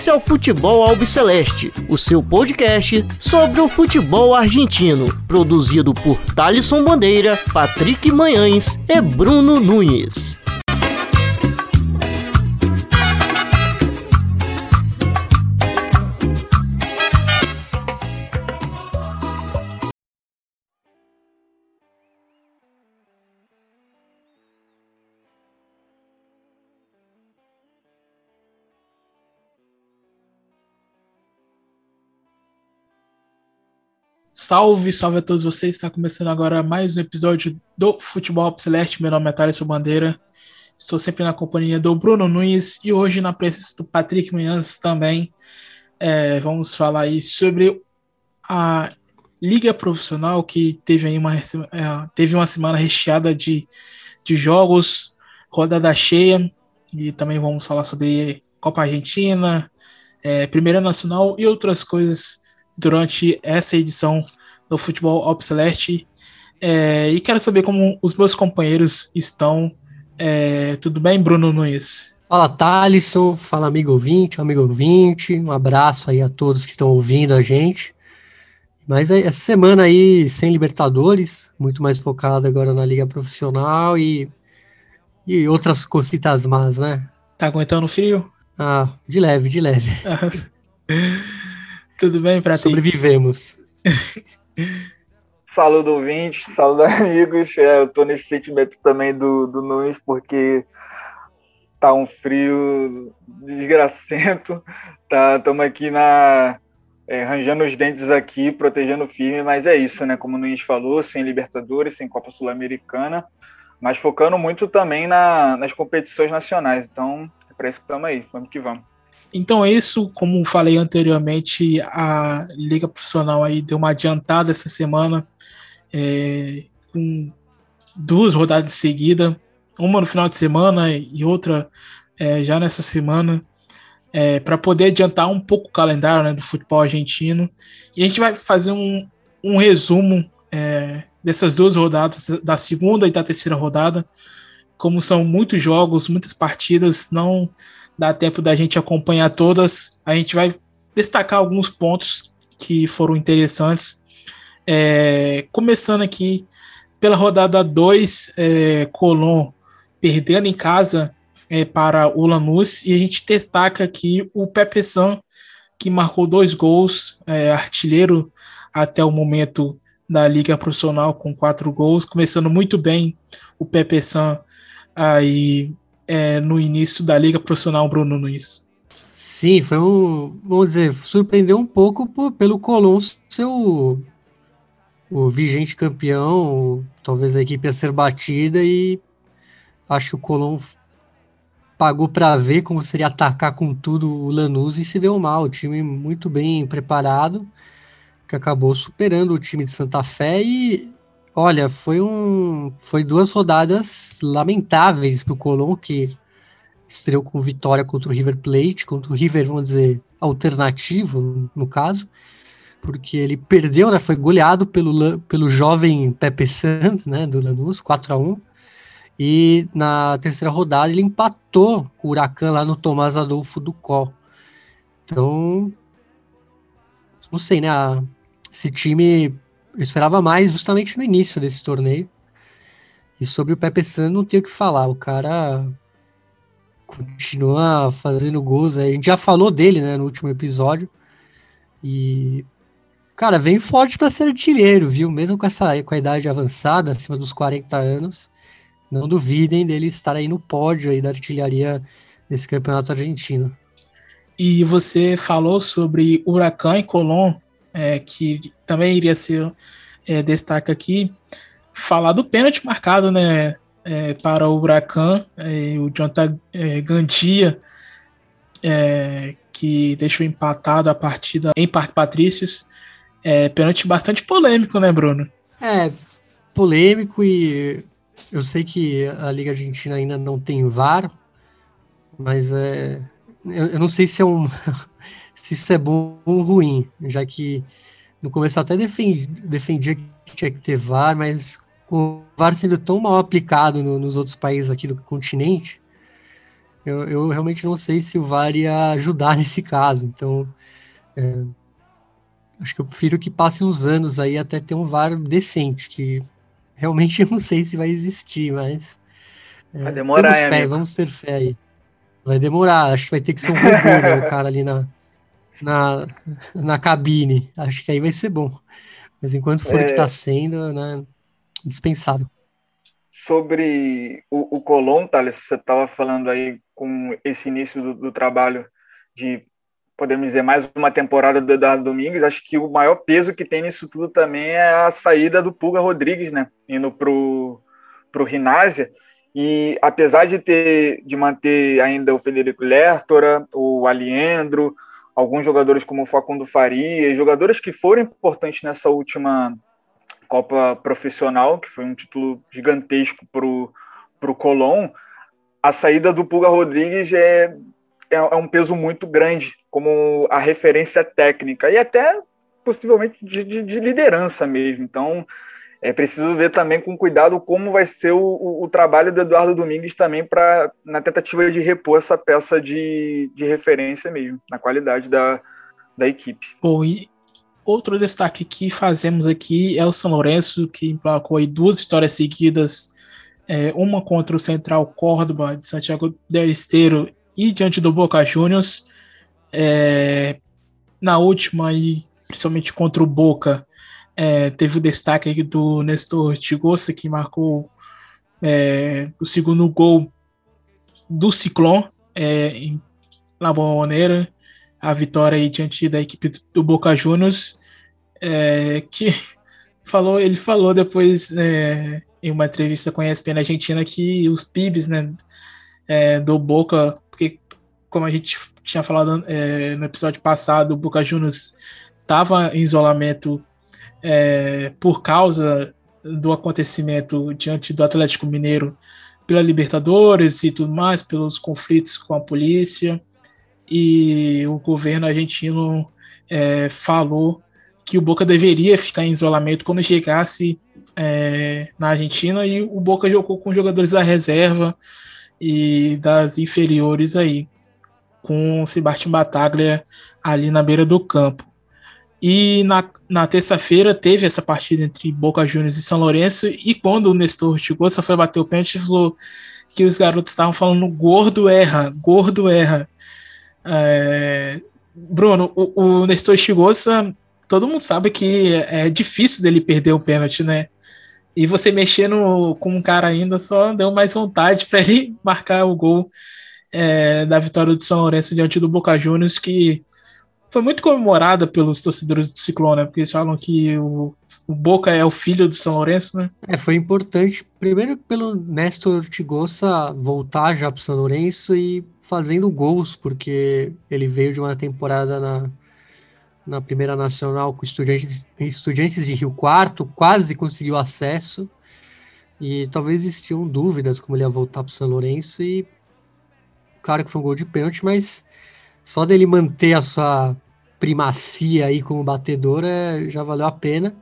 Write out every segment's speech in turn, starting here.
Esse é o Futebol Albiceleste, o seu podcast sobre o futebol argentino, produzido por Thalisson Bandeira, Patrick Manhães e Bruno Nunes. Salve, salve a todos vocês. Está começando agora mais um episódio do Futebol Celeste. Meu nome é Thales Bandeira. Estou sempre na companhia do Bruno Nunes e hoje na presença do Patrick Manhãs também. É, vamos falar aí sobre a Liga Profissional que teve aí uma, é, teve uma semana recheada de, de jogos, rodada cheia e também vamos falar sobre Copa Argentina, é, Primeira Nacional e outras coisas durante essa edição do Futebol Obsolete. É, e quero saber como os meus companheiros estão. É, tudo bem, Bruno Nunes? Fala, Thalisson. Fala, amigo ouvinte, amigo ouvinte. Um abraço aí a todos que estão ouvindo a gente. Mas essa semana aí, sem Libertadores, muito mais focado agora na Liga Profissional e, e outras cositas más, né? Tá aguentando frio? Ah, de leve, de leve. Tudo bem para ti? Sobrevivemos. saludo ouvintes, saludo amigos. É, eu tô nesse sentimento também do, do Nunes, porque tá um frio desgracento. Tá, estamos aqui na é, arranjando os dentes aqui, protegendo o firme, mas é isso, né? Como o Nunes falou, sem Libertadores, sem Copa Sul-Americana, mas focando muito também na, nas competições nacionais. Então, é para isso que estamos aí. Vamos que vamos. Então é isso, como falei anteriormente, a Liga Profissional aí deu uma adiantada essa semana, é, com duas rodadas seguida, uma no final de semana e outra é, já nessa semana, é, para poder adiantar um pouco o calendário né, do futebol argentino. E a gente vai fazer um, um resumo é, dessas duas rodadas, da segunda e da terceira rodada. Como são muitos jogos, muitas partidas, não dá tempo da gente acompanhar todas. A gente vai destacar alguns pontos que foram interessantes. É, começando aqui pela rodada 2, é, Colón perdendo em casa é, para o Lanús, e a gente destaca aqui o Pepe San, que marcou dois gols, é, artilheiro até o momento da Liga Profissional com quatro gols, começando muito bem o Pepe San aí é, no início da Liga Profissional, Bruno Nunes. Sim, foi um, vamos dizer, surpreendeu um pouco por, pelo Colón ser o, o vigente campeão, talvez a equipe a ser batida e acho que o Colón pagou para ver como seria atacar com tudo o Lanús e se deu mal. O time muito bem preparado, que acabou superando o time de Santa Fé e Olha, foi um, foi duas rodadas lamentáveis para o Colón que estreou com vitória contra o River Plate, contra o River, vamos dizer, alternativo no caso, porque ele perdeu, né? Foi goleado pelo, pelo jovem Pepe Santos, né? Do Lanús, 4 a 1 e na terceira rodada ele empatou com o Huracan lá no Tomás Adolfo do Col. Então, não sei, né? Esse time eu esperava mais justamente no início desse torneio. E sobre o Pepe San não tenho o que falar. O cara continua fazendo gols. A gente já falou dele, né, no último episódio. E cara, vem forte para ser artilheiro, viu? Mesmo com essa com a idade avançada, acima dos 40 anos, não duvidem dele estar aí no pódio aí da artilharia desse campeonato argentino. E você falou sobre Huracan e Colón é, que também iria ser é, destaque aqui, falar do pênalti marcado né, é, para o Huracan, é, o Jonathan é, Gandia, é, que deixou empatado a partida em Parque Patrícios. É, pênalti bastante polêmico, né, Bruno? É, polêmico e eu sei que a Liga Argentina ainda não tem VAR, mas é, eu, eu não sei se é um se isso é bom ou ruim, já que no começo até defendi, defendia que tinha que ter VAR, mas com o VAR sendo tão mal aplicado no, nos outros países aqui do continente, Eu, eu realmente não sei se o VAR ia ajudar nesse caso. Então, é, acho que eu prefiro que passe uns anos aí até ter um VAR decente, que realmente eu não sei se vai existir, mas. É, vai demorar, fé, amigo. Vamos ter fé aí. Vai demorar, acho que vai ter que ser um robô, né, o cara ali na, na, na cabine. Acho que aí vai ser bom. Mas enquanto for o que está é. sendo, né, dispensável. Sobre o, o Colom, Thales, você estava falando aí com esse início do, do, trabalho de, podemos dizer, mais uma temporada do Eduardo Domingues, acho que o maior peso que tem nisso tudo também é a saída do Pulga Rodrigues, né, indo pro, pro Rinásia, e apesar de ter de manter ainda o Federico Lertora, o Aliendro, alguns jogadores como o Facundo Faria, jogadores que foram importantes nessa última Copa Profissional, que foi um título gigantesco para o Colón, a saída do Pulga Rodrigues é, é, é, um peso muito grande como a referência técnica e até possivelmente de, de, de liderança mesmo. Então, é preciso ver também com cuidado como vai ser o, o, o trabalho do Eduardo Domingues também para na tentativa de repor essa peça de, de referência mesmo, na qualidade da, da equipe. Bom, e outro destaque que fazemos aqui é o São Lourenço, que emplacou aí duas vitórias seguidas, é, uma contra o Central Córdoba de Santiago del Esteiro e diante do Boca Juniors. É, na última, e principalmente contra o Boca, é, teve o destaque do Nestor Tigosa, que marcou é, o segundo gol do Ciclone é, em La Bombonera, a vitória aí diante da equipe do Boca Juniors, é, que falou, ele falou depois é, em uma entrevista com a ESPN Argentina que os PIBs né, é, do Boca, porque como a gente tinha falado é, no episódio passado, o Boca Juniors estava em isolamento é, por causa do acontecimento diante do Atlético Mineiro pela Libertadores e tudo mais, pelos conflitos com a polícia. E o governo argentino é, falou que o Boca deveria ficar em isolamento quando chegasse é, na Argentina e o Boca jogou com jogadores da reserva e das inferiores aí, com o Sebastião Bataglia ali na beira do campo. E na, na terça-feira teve essa partida entre Boca Juniors e São Lourenço. E quando o Nestor Tigosa foi bater o pênalti, falou que os garotos estavam falando gordo erra, gordo erra. É, Bruno, o, o Nestor Tigosa, todo mundo sabe que é difícil dele perder o pênalti, né? E você mexendo com um cara ainda só deu mais vontade para ele marcar o gol é, da vitória do São Lourenço diante do Boca Juniors, que foi muito comemorada pelos torcedores do Ciclone, né? Porque eles falam que o, o, Boca é o filho do São Lourenço, né? É, foi importante, primeiro pelo Néstor Tigosa voltar já para o São Lourenço e fazendo gols, porque ele veio de uma temporada na, na Primeira Nacional com estudantes, estudantes de Rio Quarto, quase conseguiu acesso, e talvez existiam dúvidas como ele ia voltar para o São Lourenço, e claro que foi um gol de pênalti, mas só dele manter a sua primacia aí como batedor é, já valeu a pena.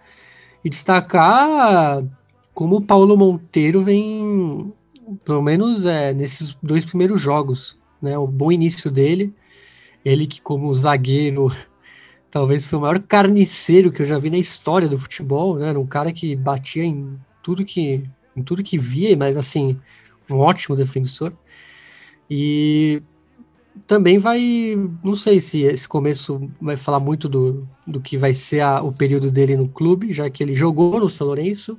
E destacar como o Paulo Monteiro vem, pelo menos é, nesses dois primeiros jogos, né? O bom início dele, ele que como zagueiro talvez foi o maior carniceiro que eu já vi na história do futebol, né? Era um cara que batia em tudo que em tudo que via, mas assim, um ótimo defensor. E também vai, não sei se esse começo vai falar muito do, do que vai ser a, o período dele no clube, já que ele jogou no São Lourenço,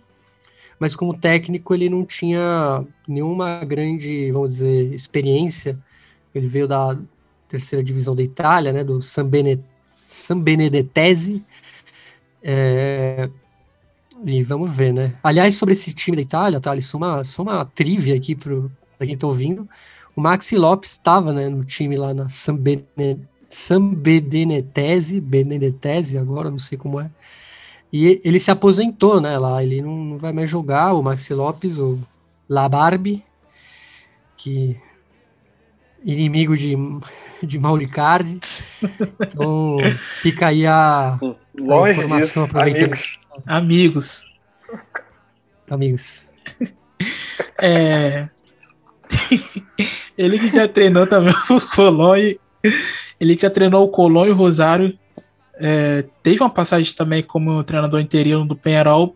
mas como técnico ele não tinha nenhuma grande, vamos dizer, experiência. Ele veio da terceira divisão da Itália, né, do San, Bene, San Benedettese. É, e vamos ver, né? Aliás, sobre esse time da Itália, tá? Só uma, só uma trivia aqui para quem está ouvindo. O Maxi Lopes estava né, no time lá na San Benedetese, Benedetese, agora não sei como é. E ele se aposentou, né? Lá ele não, não vai mais jogar. O Maxi Lopes, o La Barbie, que inimigo de, de Maulicardi. Então fica aí a, a informação disso, amigos. Amigos. Amigos. é, Ele que já treinou também o Colón. Ele que já treinou o Colón e o Rosário. É, teve uma passagem também como treinador interino do Penharol.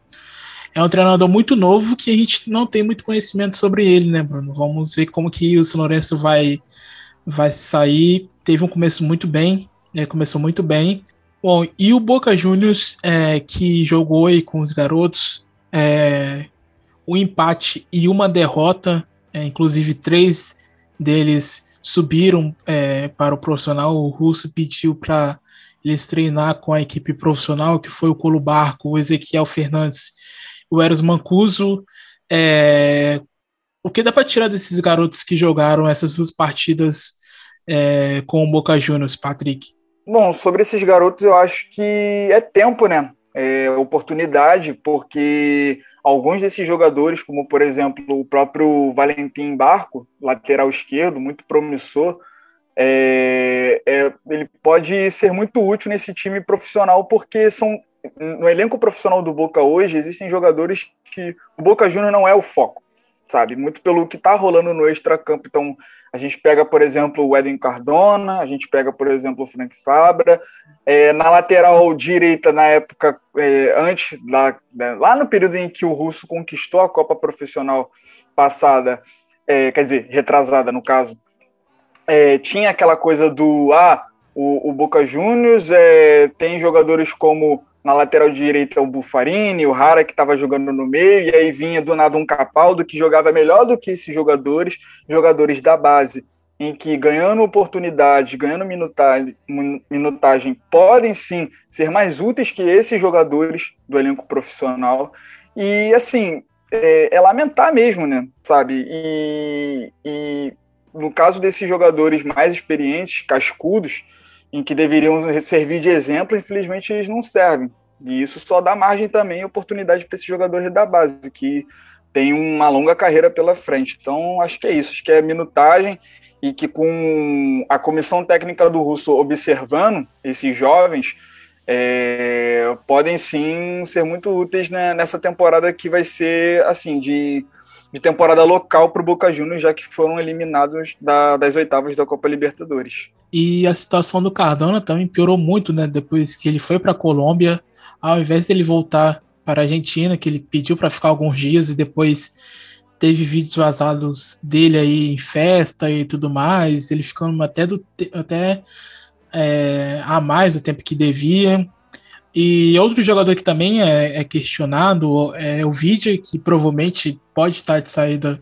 É um treinador muito novo que a gente não tem muito conhecimento sobre ele, né, Bruno? Vamos ver como que o São Lourenço vai, vai sair. Teve um começo muito bem, né? Começou muito bem. Bom, e o Boca Juniors, é, que jogou aí com os garotos, é, um empate e uma derrota, é, inclusive três deles subiram é, para o profissional. O Russo pediu para eles treinar com a equipe profissional, que foi o Colo Barco, o Ezequiel Fernandes, o Eros Mancuso. É, o que dá para tirar desses garotos que jogaram essas duas partidas é, com o Boca Juniors, Patrick? Bom, sobre esses garotos, eu acho que é tempo, né? É oportunidade, porque alguns desses jogadores, como por exemplo o próprio Valentim Barco, lateral esquerdo, muito promissor, é, é, ele pode ser muito útil nesse time profissional, porque são no elenco profissional do Boca hoje existem jogadores que o Boca Juniors não é o foco, sabe? Muito pelo que está rolando no extracampo. Então, a gente pega, por exemplo, o Edwin Cardona, a gente pega, por exemplo, o Frank Fabra. É, na lateral direita, na época, é, antes, lá, lá no período em que o Russo conquistou a Copa Profissional passada, é, quer dizer, retrasada no caso, é, tinha aquela coisa do, ah, o, o Boca Juniors é, tem jogadores como na lateral direita o Bufarini, o Rara que estava jogando no meio, e aí vinha do nada um Capaldo que jogava melhor do que esses jogadores, jogadores da base, em que ganhando oportunidade, ganhando minutagem, minutagem podem sim ser mais úteis que esses jogadores do elenco profissional. E assim, é, é lamentar mesmo, né? Sabe? E, e no caso desses jogadores mais experientes, cascudos, em que deveriam servir de exemplo, infelizmente eles não servem. E isso só dá margem também oportunidade para esses jogadores da base, que tem uma longa carreira pela frente. Então, acho que é isso, acho que é minutagem e que com a comissão técnica do Russo observando esses jovens, é, podem sim ser muito úteis né, nessa temporada que vai ser assim de, de temporada local para o Boca Juniors, já que foram eliminados da, das oitavas da Copa Libertadores. E a situação do Cardona também piorou muito, né? Depois que ele foi para a Colômbia, ao invés dele voltar para a Argentina, que ele pediu para ficar alguns dias e depois teve vídeos vazados dele aí em festa e tudo mais, ele ficando até, do, até é, a mais do tempo que devia. E outro jogador que também é, é questionado é o vídeo, que provavelmente pode estar de saída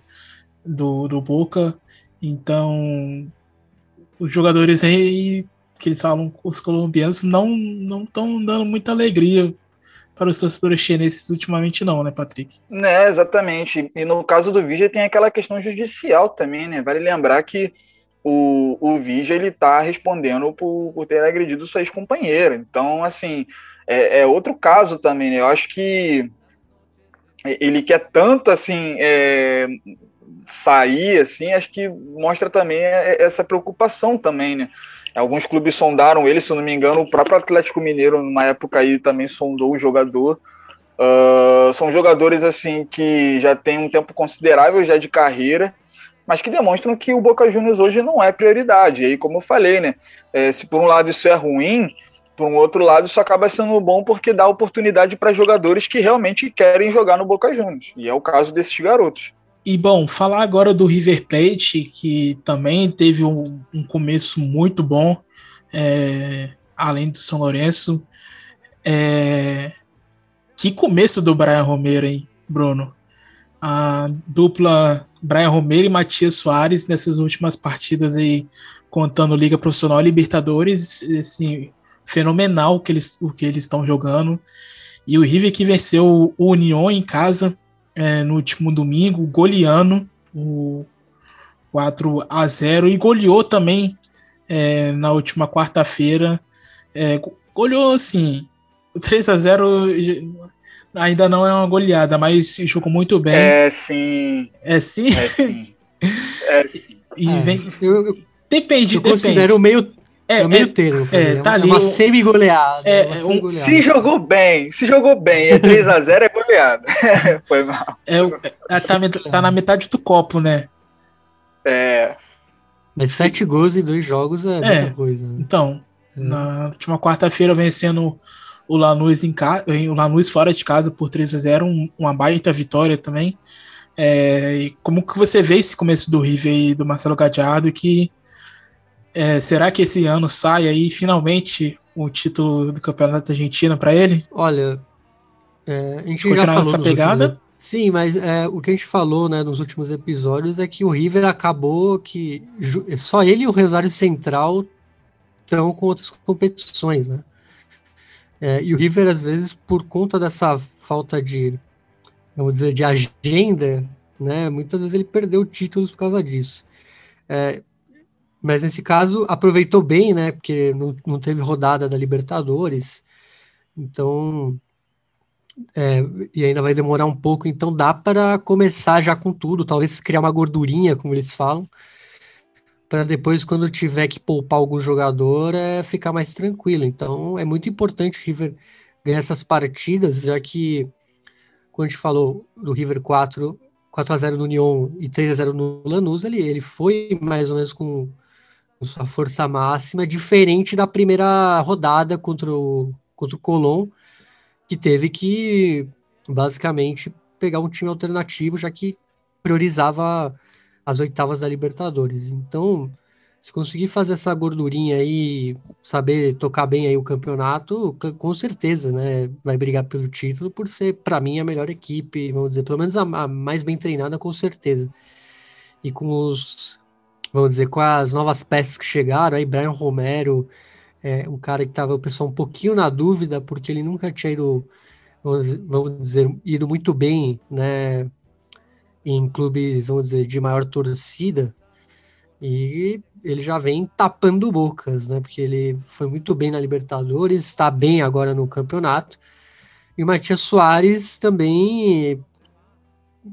do, do Boca. Então, os jogadores aí que eles falam, os colombianos não estão dando muita alegria para os torcedores chineses ultimamente não, né, Patrick? É, exatamente. E no caso do Vigia tem aquela questão judicial também, né? Vale lembrar que o, o Vigia ele está respondendo por, por ter agredido sua ex-companheira. Então, assim, é, é, outro caso também, né? Eu acho que ele quer tanto, assim, é, sair, assim, acho que mostra também essa preocupação também, né? Alguns clubes sondaram ele, se não me engano, o próprio Atlético Mineiro, numa época aí, também sondou o jogador. Uh, são jogadores, assim, que já têm um tempo considerável já de carreira, mas que demonstram que o Boca Juniors hoje não é prioridade. E aí, como eu falei, né? É, se por um lado isso é ruim, por um outro lado isso acaba sendo bom porque dá oportunidade para jogadores que realmente querem jogar no Boca Juniors. E é o caso desses garotos. E bom, falar agora do River Plate, que também teve um, um começo muito bom, é, além do São Lourenço. É, que começo do Brian Romero, hein, Bruno? A dupla Brian Romero e Matias Soares nessas últimas partidas aí, contando Liga Profissional e Libertadores, assim, fenomenal o que eles estão jogando. E o River que venceu o União em casa é, no último domingo, goleando o 4 a 0 e goleou também é, na última quarta-feira. É, goleou assim, o 3 a 0 ainda não é uma goleada, mas jogou muito bem. É sim. É sim? É sim. É sim. e vem... eu, eu, depende, eu depende. considero meio é, é meio é, termo. É, tá é ali. Uma semi-goleada. É, é um, se jogou bem, se jogou bem, é 3x0 é goleada. Foi mal. É, é, tá, tá, na metade do copo, né? É. Mas sete gols em dois jogos é, é muita coisa. Né? Então, é. na última quarta-feira vencendo o Lanús em casa, o Lanús fora de casa por 3 a 0 um, uma baita vitória também. É, e como que você vê esse começo do River e do Marcelo Gadiardo que é, será que esse ano sai aí finalmente o título do Campeonato Argentino para ele? Olha, é, a gente Continuar já falou essa pegada. Últimos, sim, mas é, o que a gente falou né, nos últimos episódios é que o River acabou que só ele e o Rosário Central estão com outras competições, né? É, e o River, às vezes, por conta dessa falta de, vamos dizer, de agenda, né? Muitas vezes ele perdeu títulos por causa disso. É, mas nesse caso aproveitou bem, né? Porque não, não teve rodada da Libertadores. Então, é, e ainda vai demorar um pouco, então dá para começar já com tudo, talvez criar uma gordurinha, como eles falam, para depois, quando tiver que poupar algum jogador, é ficar mais tranquilo. Então, é muito importante o River ganhar essas partidas, já que, quando a gente falou do River 4, 4 a 0 no Union e 3 a 0 no Lanús, ele, ele foi mais ou menos com sua força máxima, diferente da primeira rodada contra o, contra o Colón, que teve que basicamente pegar um time alternativo, já que priorizava as oitavas da Libertadores. Então, se conseguir fazer essa gordurinha aí, saber tocar bem aí o campeonato, com certeza, né, vai brigar pelo título por ser para mim a melhor equipe, vamos dizer, pelo menos a, a mais bem treinada com certeza. E com os vamos dizer, com as novas peças que chegaram, aí Brian Romero, é, um cara que estava o pessoal um pouquinho na dúvida, porque ele nunca tinha ido, vamos dizer, ido muito bem, né, em clubes, vamos dizer, de maior torcida, e ele já vem tapando bocas, né, porque ele foi muito bem na Libertadores, está bem agora no campeonato, e o Matias Soares também,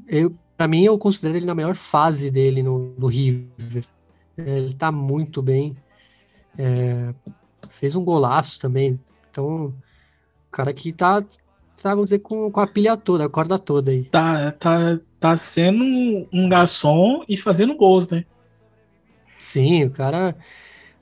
eu, para mim, eu considero ele na melhor fase dele no, no River. É, ele está muito bem. É, fez um golaço também. Então, o cara que tá, tá vamos dizer, com, com a pilha toda, a corda toda aí. Tá, tá, tá sendo um garçom e fazendo gols, né? Sim, o cara.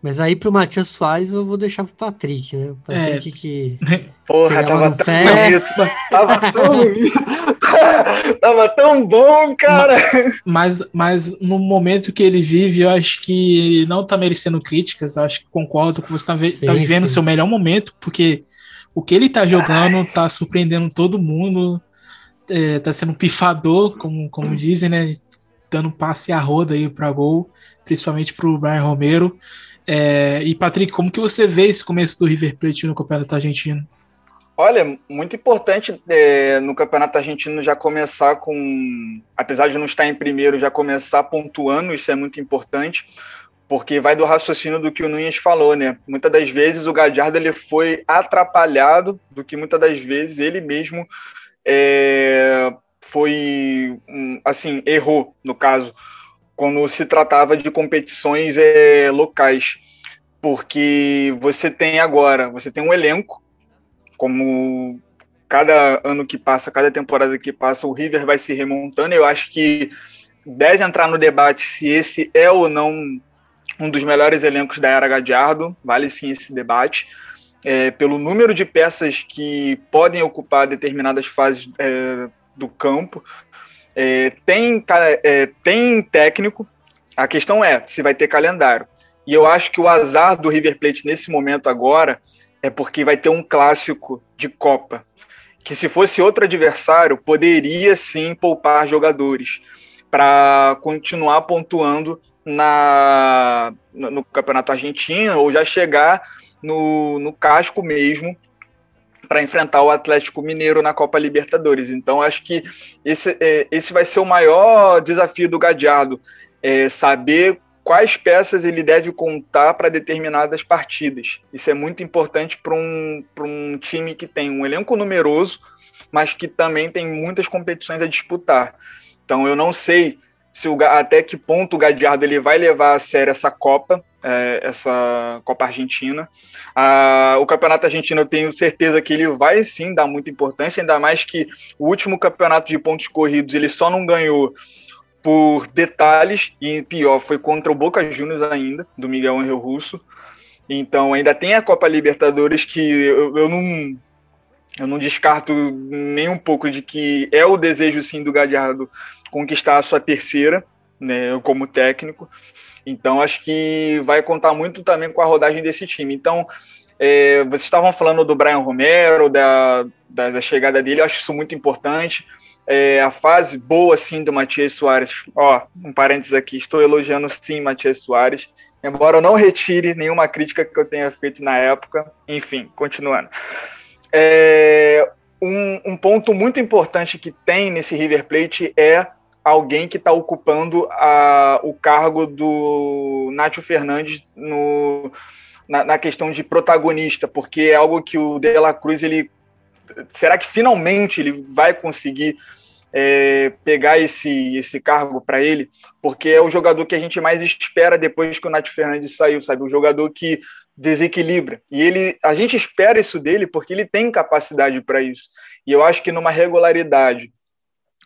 Mas aí pro Matias Soares eu vou deixar pro Patrick, né? O Patrick é. que. Porra, tava tão bonito. Tava tão bonito. tava tão bom, cara. Mas, mas no momento que ele vive, eu acho que não tá merecendo críticas. Acho que concordo que você tá, sim, tá vivendo o seu melhor momento, porque o que ele tá jogando Ai. tá surpreendendo todo mundo. É, tá sendo um pifador, como, como dizem, né? Dando passe a roda aí para gol, principalmente pro Brian Romero. É, e Patrick, como que você vê esse começo do River Plate no Campeonato Argentino? Olha, muito importante é, no Campeonato Argentino já começar com, apesar de não estar em primeiro, já começar pontuando, isso é muito importante, porque vai do raciocínio do que o Nunes falou, né? Muitas das vezes o Gadiardo ele foi atrapalhado do que muitas das vezes ele mesmo é, foi, assim, errou, no caso quando se tratava de competições é, locais, porque você tem agora, você tem um elenco, como cada ano que passa, cada temporada que passa, o River vai se remontando. Eu acho que deve entrar no debate se esse é ou não um dos melhores elencos da era Gadiardo, vale sim esse debate. É, pelo número de peças que podem ocupar determinadas fases é, do campo, é, tem, é, tem técnico, a questão é se vai ter calendário. E eu acho que o azar do River Plate nesse momento agora é porque vai ter um clássico de Copa. Que se fosse outro adversário, poderia sim poupar jogadores para continuar pontuando na, no, Campeonato Argentino ou já chegar no, no casco mesmo para enfrentar o Atlético Mineiro na Copa Libertadores. Então, acho que esse, é, esse vai ser o maior desafio do Gadiardo, é saber quais peças ele deve contar para determinadas partidas. Isso é muito importante para um, um time que tem um elenco numeroso, mas que também tem muitas competições a disputar. Então, eu não sei se o, até que ponto o Gadiardo ele vai levar a sério essa Copa, é, essa Copa Argentina. O Campeonato Argentino eu tenho certeza que ele vai sim dar muita importância, ainda mais que o último campeonato de pontos corridos ele só não ganhou por detalhes, e pior, foi contra o Boca Juniors ainda, do Miguel Angel Russo. Então ainda tem a Copa Libertadores que eu, eu não eu não descarto nem um pouco de que é o desejo sim do Gadiardo conquistar a sua terceira, né, como técnico. Então acho que vai contar muito também com a rodagem desse time. Então é, vocês estavam falando do Brian Romero, da, da, da chegada dele, eu acho isso muito importante. É, a fase boa, sim, do Matias Soares. Ó, um parênteses aqui, estou elogiando, sim, Matias Soares, embora eu não retire nenhuma crítica que eu tenha feito na época. Enfim, continuando. É, um, um ponto muito importante que tem nesse River Plate é alguém que está ocupando a, o cargo do Nátio Fernandes no, na, na, questão de protagonista, porque é algo que o De La Cruz, ele, será que finalmente ele vai conseguir é, pegar esse, esse cargo para ele? Porque é o jogador que a gente mais espera depois que o Nátio Fernandes saiu, sabe? O jogador que desequilibra. E ele, a gente espera isso dele porque ele tem capacidade para isso. E eu acho que numa regularidade,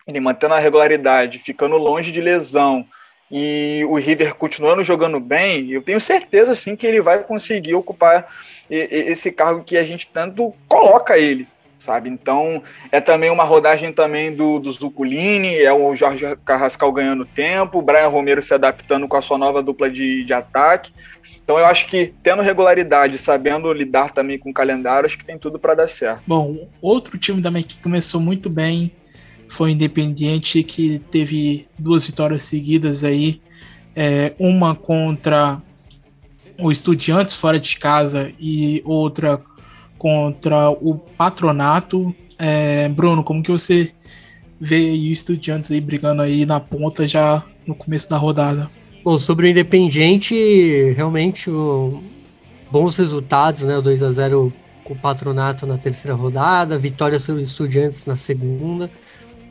ele mantendo a regularidade, ficando longe de lesão, e o River continuando jogando bem, eu tenho certeza sim que ele vai conseguir ocupar esse cargo que a gente tanto coloca ele, sabe? Então é também uma rodagem também do, do Zuculini, é o Jorge Carrascal ganhando tempo, o Brian Romero se adaptando com a sua nova dupla de, de ataque. Então eu acho que tendo regularidade, sabendo lidar também com o calendário, acho que tem tudo para dar certo. Bom, outro time também que começou muito bem foi o Independiente, que teve duas vitórias seguidas aí, é, uma contra o Estudiantes fora de casa e outra contra o Patronato. É, Bruno, como que você vê o Estudiantes aí brigando aí na ponta já no começo da rodada? Bom, sobre o Independiente, realmente o, bons resultados, né? O 2 a 0 com o Patronato na terceira rodada, vitória sobre o Estudiantes na segunda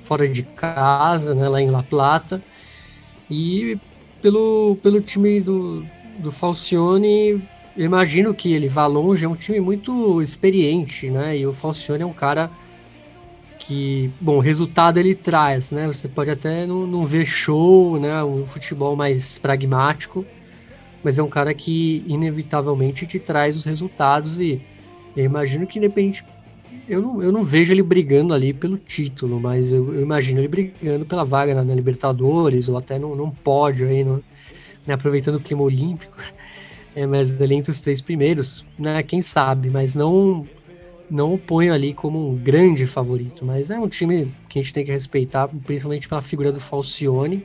fora de casa, né, lá em La Plata. E pelo, pelo time do, do Falcione, eu imagino que ele vá longe, é um time muito experiente, né? E o Falcione é um cara que, bom, resultado ele traz, né? Você pode até não, não ver show, né? Um futebol mais pragmático, mas é um cara que inevitavelmente te traz os resultados e eu imagino que independente eu não, eu não vejo ele brigando ali pelo título, mas eu, eu imagino ele brigando pela vaga na, na Libertadores ou até num, pódio aí, no, né, aproveitando o clima olímpico. É, mas ali entre os três primeiros, né, quem sabe, mas não não o ponho ali como um grande favorito, mas é um time que a gente tem que respeitar, principalmente pela figura do Falcione,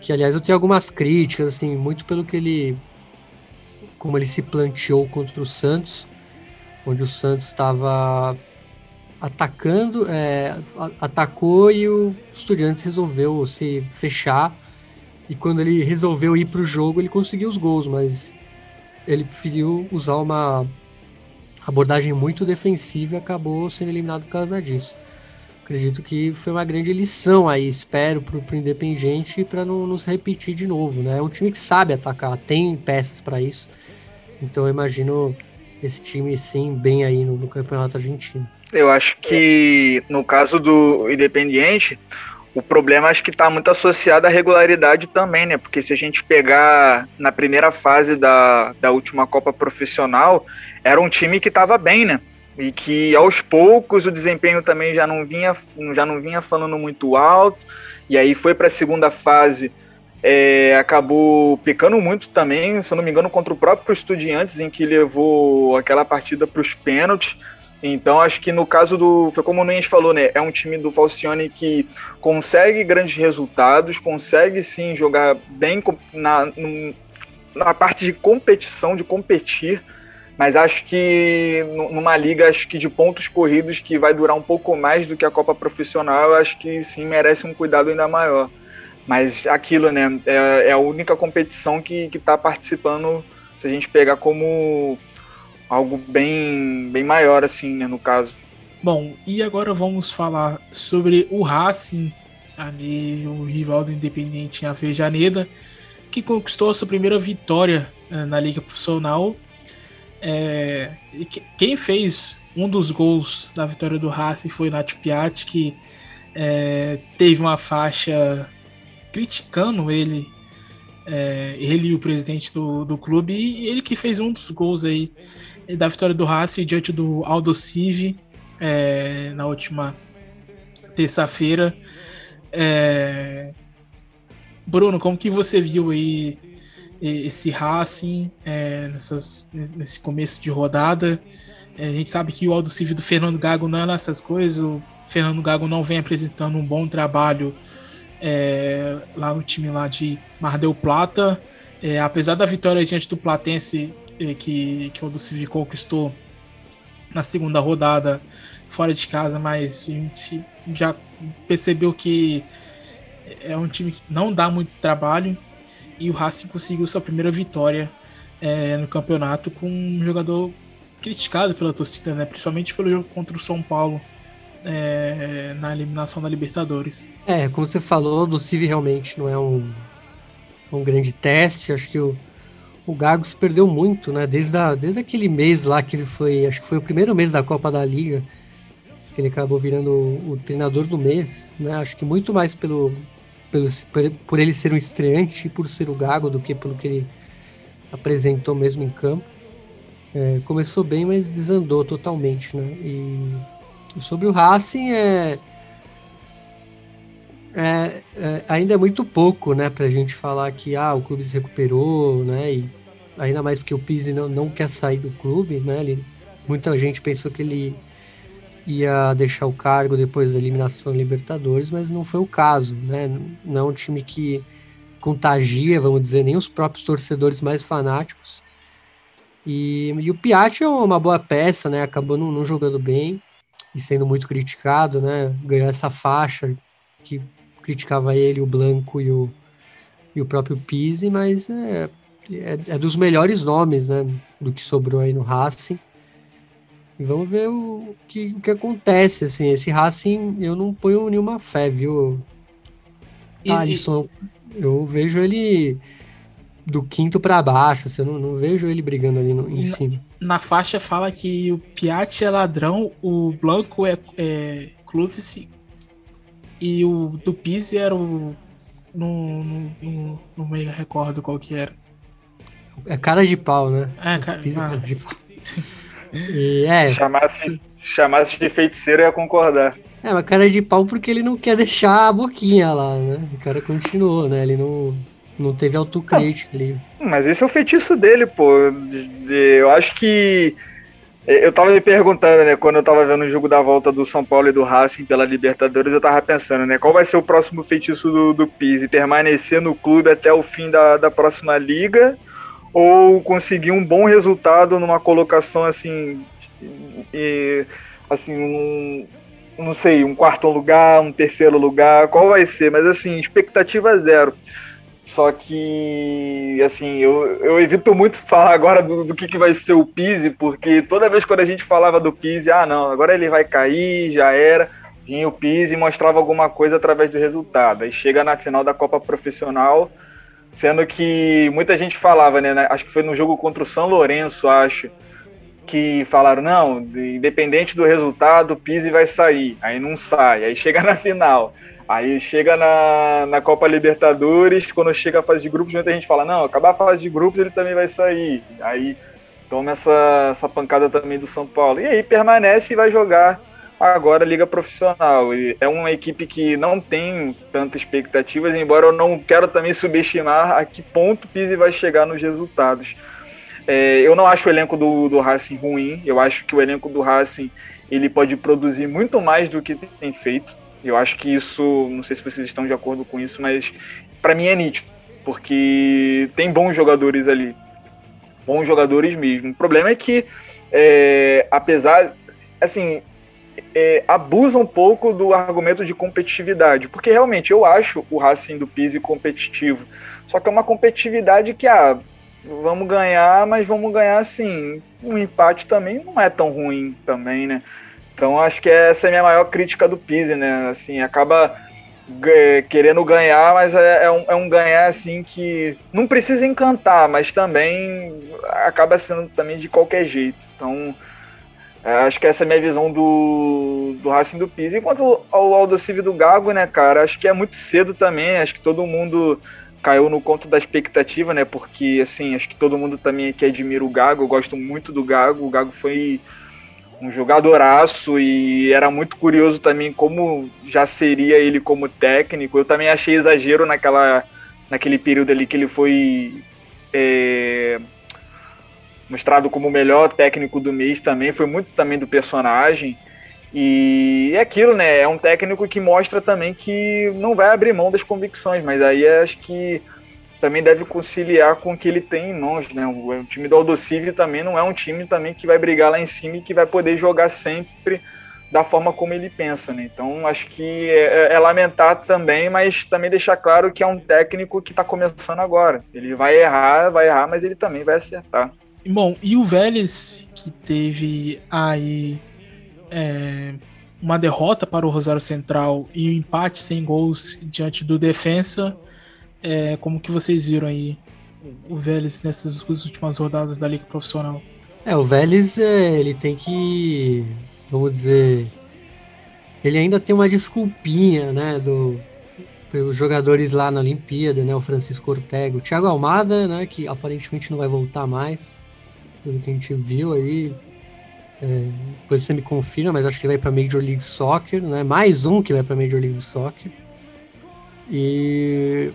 que aliás eu tenho algumas críticas, assim, muito pelo que ele como ele se planteou contra o Santos, onde o Santos estava atacando, é, atacou e o Estudiantes resolveu se fechar. E quando ele resolveu ir para o jogo, ele conseguiu os gols, mas ele preferiu usar uma abordagem muito defensiva e acabou sendo eliminado por causa disso. Acredito que foi uma grande lição aí, espero, para o Independiente para não, se repetir de novo. Né? É um time que sabe atacar, tem peças para isso. Então eu imagino esse time, sim, bem aí no, no campeonato argentino. Eu acho que no caso do Independiente, o problema acho que está muito associado à regularidade também, né? Porque se a gente pegar na primeira fase da, da última Copa Profissional, era um time que estava bem, né? E que aos poucos o desempenho também já não vinha, já não vinha falando muito alto. E aí foi para a segunda fase é, acabou pecando muito também, se eu não me engano, contra o próprio Estudiantes, em que levou aquela partida para os pênaltis. Então, acho que no caso do. Foi como o Nunes falou, né? É um time do Falcione que consegue grandes resultados, consegue sim jogar bem na, na parte de competição, de competir. Mas acho que numa liga acho que de pontos corridos que vai durar um pouco mais do que a Copa Profissional, acho que sim merece um cuidado ainda maior. Mas aquilo, né? É, é a única competição que está participando, se a gente pegar como algo bem, bem maior, assim, né, no caso. Bom, e agora vamos falar sobre o Racing, ali, o rival do Independente em Avejaneda, que conquistou a sua primeira vitória eh, na Liga Profissional. É, quem fez um dos gols da vitória do Racing foi Nath Piatti, que é, teve uma faixa criticando ele, é, ele e o presidente do, do clube, e ele que fez um dos gols aí da vitória do Racing diante do Aldo Civi é, na última terça-feira. É... Bruno, como que você viu aí esse Racing é, nessas, nesse começo de rodada? É, a gente sabe que o Aldo Civi do Fernando Gago não é nessas coisas, o Fernando Gago não vem apresentando um bom trabalho é, lá no time lá de Mar del Plata. É, apesar da vitória diante do Platense que, que o Aldo Civi conquistou na segunda rodada fora de casa, mas a gente já percebeu que é um time que não dá muito trabalho e o Racing conseguiu sua primeira vitória é, no campeonato com um jogador criticado pela torcida, né? principalmente pelo jogo contra o São Paulo é, na eliminação da Libertadores. É, como você falou, do Civi realmente não é um, um grande teste. Acho que o, o Gago se perdeu muito, né? Desde, a, desde aquele mês lá que ele foi, acho que foi o primeiro mês da Copa da Liga, que ele acabou virando o, o treinador do mês, né? Acho que muito mais pelo, pelo, por ele ser um estreante e por ser o Gago do que pelo que ele apresentou mesmo em campo. É, começou bem, mas desandou totalmente, né? E sobre o Racing é, é, é ainda é muito pouco, né, para a gente falar que ah, o clube se recuperou, né? E ainda mais porque o Pizzi não, não quer sair do clube, né? Ele, muita gente pensou que ele ia deixar o cargo depois da eliminação da Libertadores, mas não foi o caso, né? Não é um time que contagia, vamos dizer, nem os próprios torcedores mais fanáticos. E, e o Piatti é uma boa peça, né? Acabou não, não, jogando bem e sendo muito criticado, né? Ganhou essa faixa que criticava ele, o Blanco e o, e o próprio Pise, mas é, é, é dos melhores nomes, né? Do que sobrou aí no Racing. E vamos ver o que, o que acontece, assim. Esse Racing, eu não ponho nenhuma fé, viu? E, Alisson, e... eu vejo ele do quinto para baixo, assim, eu não, não, vejo ele brigando ali no, em cima. Na, faixa fala que o Piatti é ladrão, o Blanco é, é Clubes e o do Pizzi era o. Não, não, não, me recordo qual que era. É cara de pau, né? É, cara, é ah. cara de pau. E, é. Se chamasse, se chamasse de feiticeiro, eu ia concordar. É, mas cara de pau porque ele não quer deixar a boquinha lá, né? O cara continuou, né? Ele não, não teve autocrítica ali. Mas esse é o feitiço dele, pô. De, de, eu acho que. Eu tava me perguntando, né, quando eu tava vendo o jogo da volta do São Paulo e do Racing pela Libertadores, eu tava pensando, né, qual vai ser o próximo feitiço do, do Pizzi? Permanecer no clube até o fim da, da próxima liga? Ou conseguir um bom resultado numa colocação assim e assim um, não sei um quarto lugar um terceiro lugar? Qual vai ser? Mas assim expectativa zero só que assim eu, eu evito muito falar agora do, do que, que vai ser o Pise porque toda vez quando a gente falava do Pise ah não agora ele vai cair já era vinha o Pise e mostrava alguma coisa através do resultado aí chega na final da Copa Profissional Sendo que muita gente falava, né? Acho que foi no jogo contra o São Lourenço, acho. Que falaram, não, independente do resultado, o Pise vai sair. Aí não sai, aí chega na final. Aí chega na, na Copa Libertadores, quando chega a fase de grupos, muita gente fala, não, acabar a fase de grupos ele também vai sair. Aí toma essa, essa pancada também do São Paulo. E aí permanece e vai jogar agora Liga Profissional. E é uma equipe que não tem tantas expectativas, embora eu não quero também subestimar a que ponto o Pizzi vai chegar nos resultados. É, eu não acho o elenco do, do Racing ruim, eu acho que o elenco do Racing ele pode produzir muito mais do que tem feito. Eu acho que isso, não sei se vocês estão de acordo com isso, mas para mim é nítido, porque tem bons jogadores ali, bons jogadores mesmo. O problema é que, é, apesar, assim, é, abusa um pouco do argumento de competitividade, porque realmente eu acho o Racing do Pise competitivo, só que é uma competitividade que, ah, vamos ganhar, mas vamos ganhar assim, um empate também não é tão ruim também, né? Então acho que essa é a minha maior crítica do Pise, né? Assim, acaba querendo ganhar, mas é, é, um, é um ganhar assim que não precisa encantar, mas também acaba sendo também de qualquer jeito. Então É, acho que essa é a minha visão do, do Racing do Pisa. Enquanto ao Aldocive do Gago, né, cara, acho que é muito cedo também. Acho que todo mundo caiu no conto da expectativa, né? Porque, assim, acho que todo mundo também aqui admira o Gago. Eu gosto muito do Gago. O Gago foi um jogadoraço e era muito curioso também como já seria ele como técnico. Eu também achei exagero naquela, naquele período ali que ele foi é, mostrado como o melhor técnico do mês também. Foi muito também do personagem. E é aquilo, né? É um técnico que mostra também que não vai abrir mão das convicções, mas aí acho que também deve conciliar com o que ele tem em mãos, né? O, o time do Aldocive também não é um time também que vai brigar lá em cima e que vai poder jogar sempre da forma como ele pensa, né? Então acho que é, é, é lamentar também, mas também deixar claro que é um técnico que está começando agora. Ele vai errar, vai errar, mas ele também vai acertar. Bom, e o Vélez que teve aí é, uma derrota para o Rosário Central e um empate sem gols diante do Defensa. É, como que vocês viram aí o Vélez nessas últimas rodadas da Liga Profissional? É, o Vélez é, ele tem que, vamos dizer, ele ainda tem uma desculpinha, né, do os jogadores lá na Olimpíada, né, o Francisco Ortega, o Thiago Almada, né, que aparentemente não vai voltar mais, pelo que a gente viu aí, é, depois você me confirma, mas acho que vai para Major League Soccer, né? Mais um que vai para Major League Soccer. E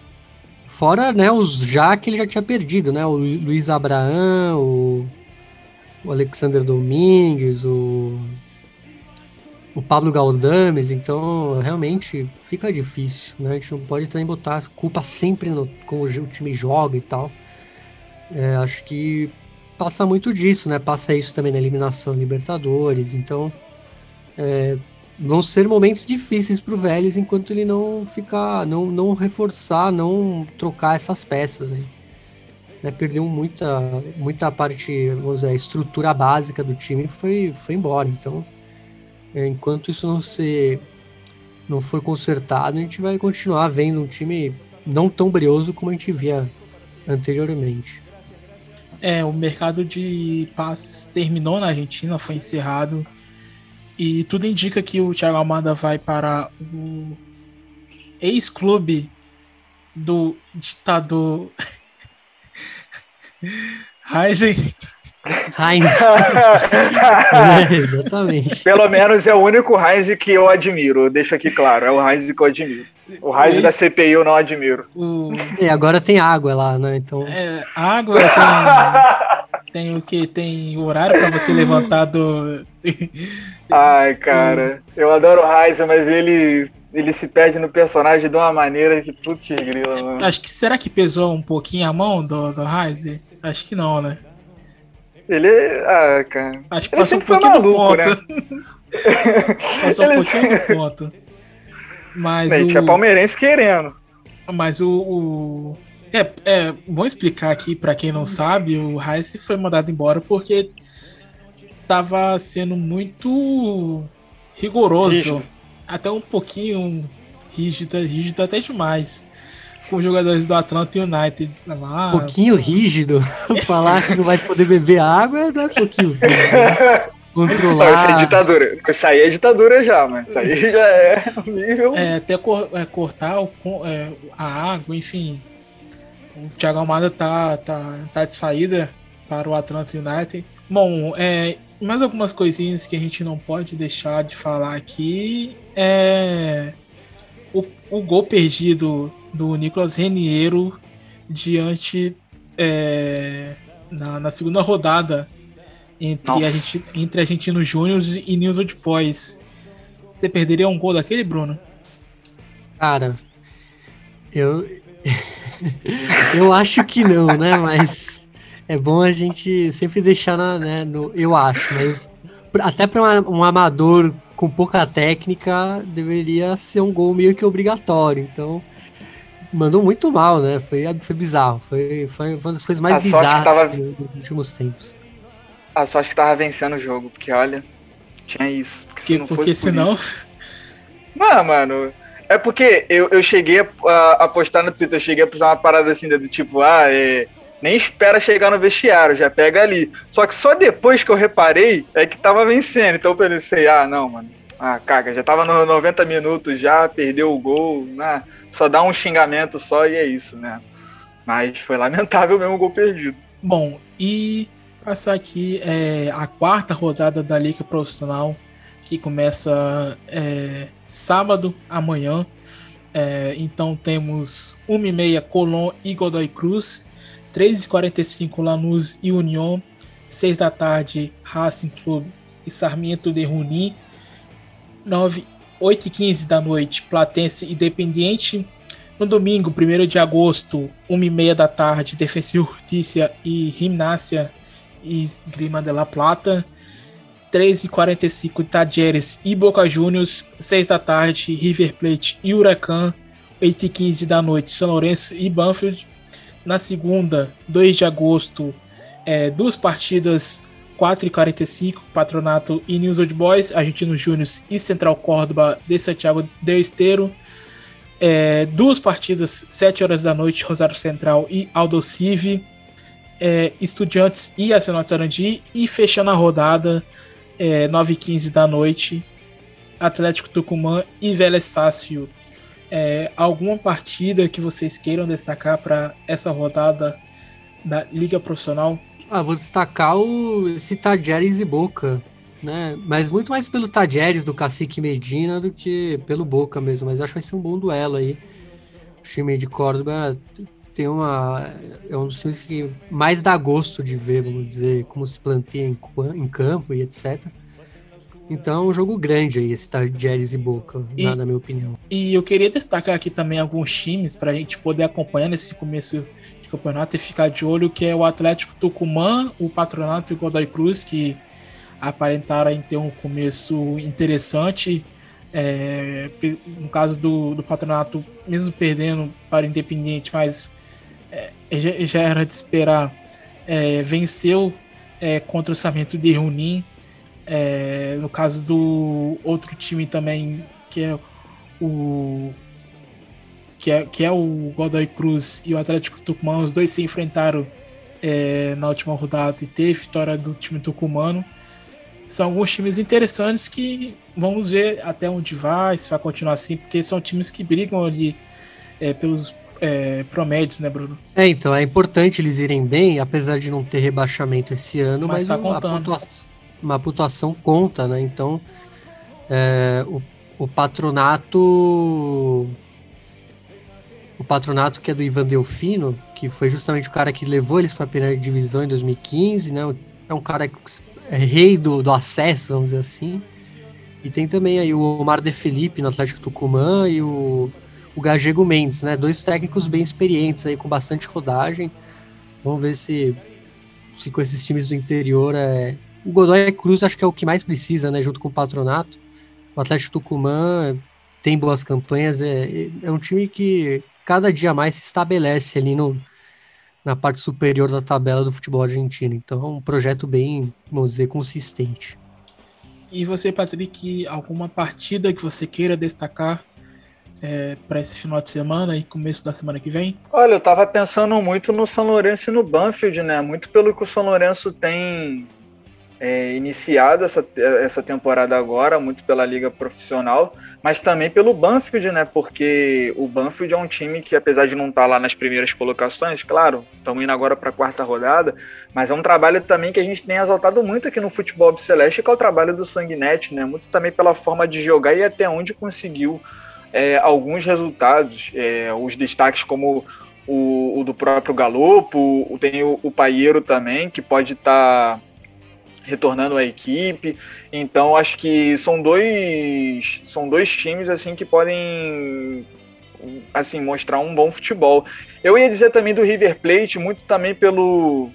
fora, né, os já que ele já tinha perdido, né? O Luiz Abraão, o, o Alexander Domingues, o o Pablo Galdames, então realmente fica difícil, né? A gente não pode também botar culpa sempre no como o time joga e tal. É, acho que passa muito disso, né? Passa isso também na eliminação Libertadores. Então, é, vão ser momentos difíceis para o Vélez enquanto ele não ficar, não, não reforçar, não trocar essas peças aí. Né? Perdeu muita, muita parte, vamos dizer, a estrutura básica do time foi, foi embora. Então, é, enquanto isso não ser, não for consertado, a gente vai continuar vendo um time não tão brioso como a gente via anteriormente. É, o mercado de passes terminou na Argentina, foi encerrado. E tudo indica que o Thiago Almada vai para o ex-clube do ditador Heisen. Heinz. é, exatamente. Pelo menos é o único Heinz que eu admiro, eu deixo aqui claro, é o Heinz que eu admiro. O Heinz da CPI eu não admiro. O... E agora tem água lá, né? Então... É, água tem, tem o que? Tem horário para você levantar do... Ai, cara, eu adoro o Heinz, mas ele ele se perde no personagem de uma maneira que putz grila, mano. Acho que será que pesou um pouquinho a mão do, do? Acho que não, né? Ele. Ah, cara. Acho que ele passou um pouquinho maluco, do ponto. Né? passou ele... um pouquinho do ponto. Mas. A gente o... é palmeirense querendo. Mas o. o... É, é bom explicar aqui para quem não sabe, o Rice foi mandado embora porque tava sendo muito rigoroso, rígido. até um pouquinho rígido, rígido até demais com os jogadores do Atlanta United lá. Um pouquinho rígido. Falar que não vai poder beber água não é pouquinho rígido. Né? Controlar. Isso é ditadura. Isso aí é ditadura já, mas isso aí já é nível. É, até cor, é, cortar o, é, a água, enfim. O Thiago Almada tá, tá, tá de saída para o Atlanta United. Bom, é, mais algumas coisinhas que a gente não pode deixar de falar aqui. É, o, o gol perdido do Nicolas Reniero diante é, na, na, segunda rodada entre, a gente, entre Argentino Júnior e News Old Boys. Você perderia um gol daquele, Bruno? Cara, eu. eu acho que não, né? Mas é bom a gente sempre deixar na, né, no. Eu acho, mas até para um, amador com pouca técnica deveria ser um gol meio que obrigatório. Então mandou muito mal, né? Foi, foi bizarro. Foi, foi uma das coisas mais a bizarras tava... dos últimos tempos. A sorte que tava vencendo o jogo, porque olha, tinha isso. Porque, se não porque senão. Isso... Não, mano. É porque eu, eu cheguei a, a, postar no Twitter, eu cheguei a postar uma parada assim do tipo, ah, é, nem espera chegar no vestiário, já pega ali. Só que só depois que eu reparei é que tava vencendo. Então eu pensei, ah, não, mano. Ah, caga, já tava nos 90 minutos, já perdeu o gol, né? Só dá um xingamento só e é isso, né? Mas foi lamentável mesmo o gol perdido. Bom, e passar aqui é, a quarta rodada da Liga Profissional, que começa é, sábado, amanhã. É, então temos 1h30 Colón e Godoy Cruz, 3h45 Lanús e União, 6 da tarde Racing Clube e Sarmiento de Junín, 9, 8 e 15 da noite, Platense Independiente. No domingo, 1 de agosto, 1 e meia da tarde, Defensa e Justiça e Gimnasia e Grima de la Plata. 3 e 45 Tajeres e Boca Juniors. 6 da tarde, River Plate e Huracan. 8 e 15 da noite, São Lourenço e Banfield. Na segunda, 2 de agosto, é, duas partidas 4h45, Patronato e News Old Boys, Argentinos Júnior e Central Córdoba de Santiago del Esteiro. É, duas partidas, 7 horas da noite, Rosário Central e Aldo Civi. É, Estudiantes e Arsenal de Sarandi. E fechando a rodada, é, 9h15 da noite, Atlético Tucumã e Vélez Sácio. É, alguma partida que vocês queiram destacar para essa rodada da Liga Profissional? Ah, vou destacar o, esse Tajeres e Boca, né? Mas muito mais pelo Tajeres do Cacique Medina do que pelo Boca mesmo. Mas acho que vai ser um bom duelo aí. O time de Córdoba tem uma. É um dos times que mais dá gosto de ver, vamos dizer, como se planteia em, em campo e etc. Então, é um jogo grande aí, esse Tajeres e Boca, e, na, na minha opinião. E eu queria destacar aqui também alguns times para a gente poder acompanhar nesse começo de campeonato e ficar de olho, que é o Atlético Tucumã, o Patronato e o Godoy Cruz, que aparentaram ter um começo interessante. É, no caso do, do Patronato, mesmo perdendo para o Independiente, mas é, já, já, era de esperar, é, venceu é, contra o Sarmento de Runim. É, no caso do outro time também, que é o que é, que é o Godoy Cruz e o Atlético Tucumã, os dois se enfrentaram é, na última rodada e teve vitória do time tucumano. São alguns times interessantes que vamos ver até onde vai, se vai continuar assim, porque são times que brigam ali é, pelos é, promédios, né, Bruno? É, então é importante eles irem bem, apesar de não ter rebaixamento esse ano, mas, mas tá contando. Pontuação, uma pontuação conta, né? Então é, o, o patronato o patronato que é do Ivan Delfino, que foi justamente o cara que levou eles para a primeira divisão em 2015, né? É um cara que é rei do, do acesso, vamos dizer assim. E tem também aí o Omar De Felipe no Atlético Tucumã e o, o Gagego Mendes, né? Dois técnicos bem experientes aí, com bastante rodagem. Vamos ver se, se com esses times do interior é. O Godoy Cruz acho que é o que mais precisa, né? Junto com o Patronato. O Atlético Tucumã tem boas campanhas, é, é um time que cada dia mais se estabelece ali no, na parte superior da tabela do futebol argentino. Então é um projeto bem, vamos dizer, consistente. E você, Patrick, alguma partida que você queira destacar é, para esse final de semana e começo da semana que vem? Olha, eu estava pensando muito no São Lourenço e no Banfield, né? Muito pelo que o São Lourenço tem é, iniciado essa, essa temporada agora, muito pela liga profissional, mas também pelo Banfield, né? Porque o Banfield é um time que, apesar de não estar tá lá nas primeiras colocações, claro, estamos indo agora para a quarta rodada, mas é um trabalho também que a gente tem exaltado muito aqui no futebol do Celeste, que é o trabalho do Sanguinete, né? Muito também pela forma de jogar e até onde conseguiu é, alguns resultados, é, os destaques como o, o, do próprio Galopo, tem o, o Paieiro também, que pode estar. Tá retornando à equipe. Então acho que são dois são dois times assim que podem assim mostrar um bom futebol. Eu ia dizer também do River Plate muito também pelo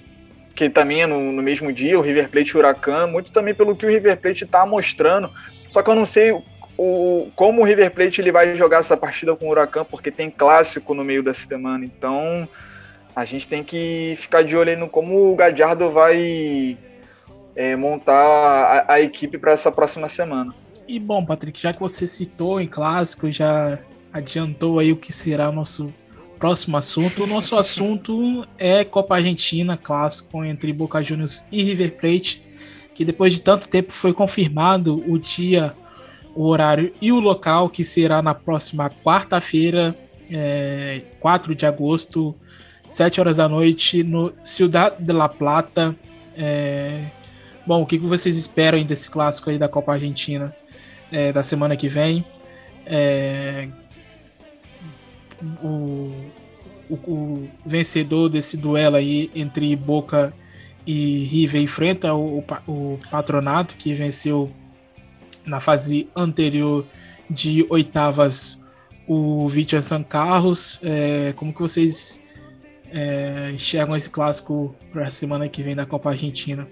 que também é no, no mesmo dia o River Plate o Huracan, muito também pelo que o River Plate está mostrando. Só que eu não sei o, como o River Plate ele vai jogar essa partida com o Huracan, porque tem clássico no meio da semana. Então a gente tem que ficar de olho aí no como o Gadiardo vai é, montar a, a equipe para essa próxima semana. E bom, Patrick, já que você citou em clássico, já adiantou aí o que será o nosso próximo assunto. O nosso assunto é Copa Argentina, clássico entre Boca Juniors e River Plate, que depois de tanto tempo foi confirmado o dia, o horário e o local, que será na próxima quarta-feira, é, 4 de agosto, 7 horas da noite, no Ciudad de La Plata. É... Bom, o que vocês esperam desse clássico aí da Copa Argentina é, da semana que vem? É... O, o, o, vencedor desse duelo aí entre Boca e River enfrenta o, o Patronato, que venceu na fase anterior de oitavas o Vitor San Carlos. É, como que vocês é, enxergam esse clássico para a semana que vem da Copa Argentina?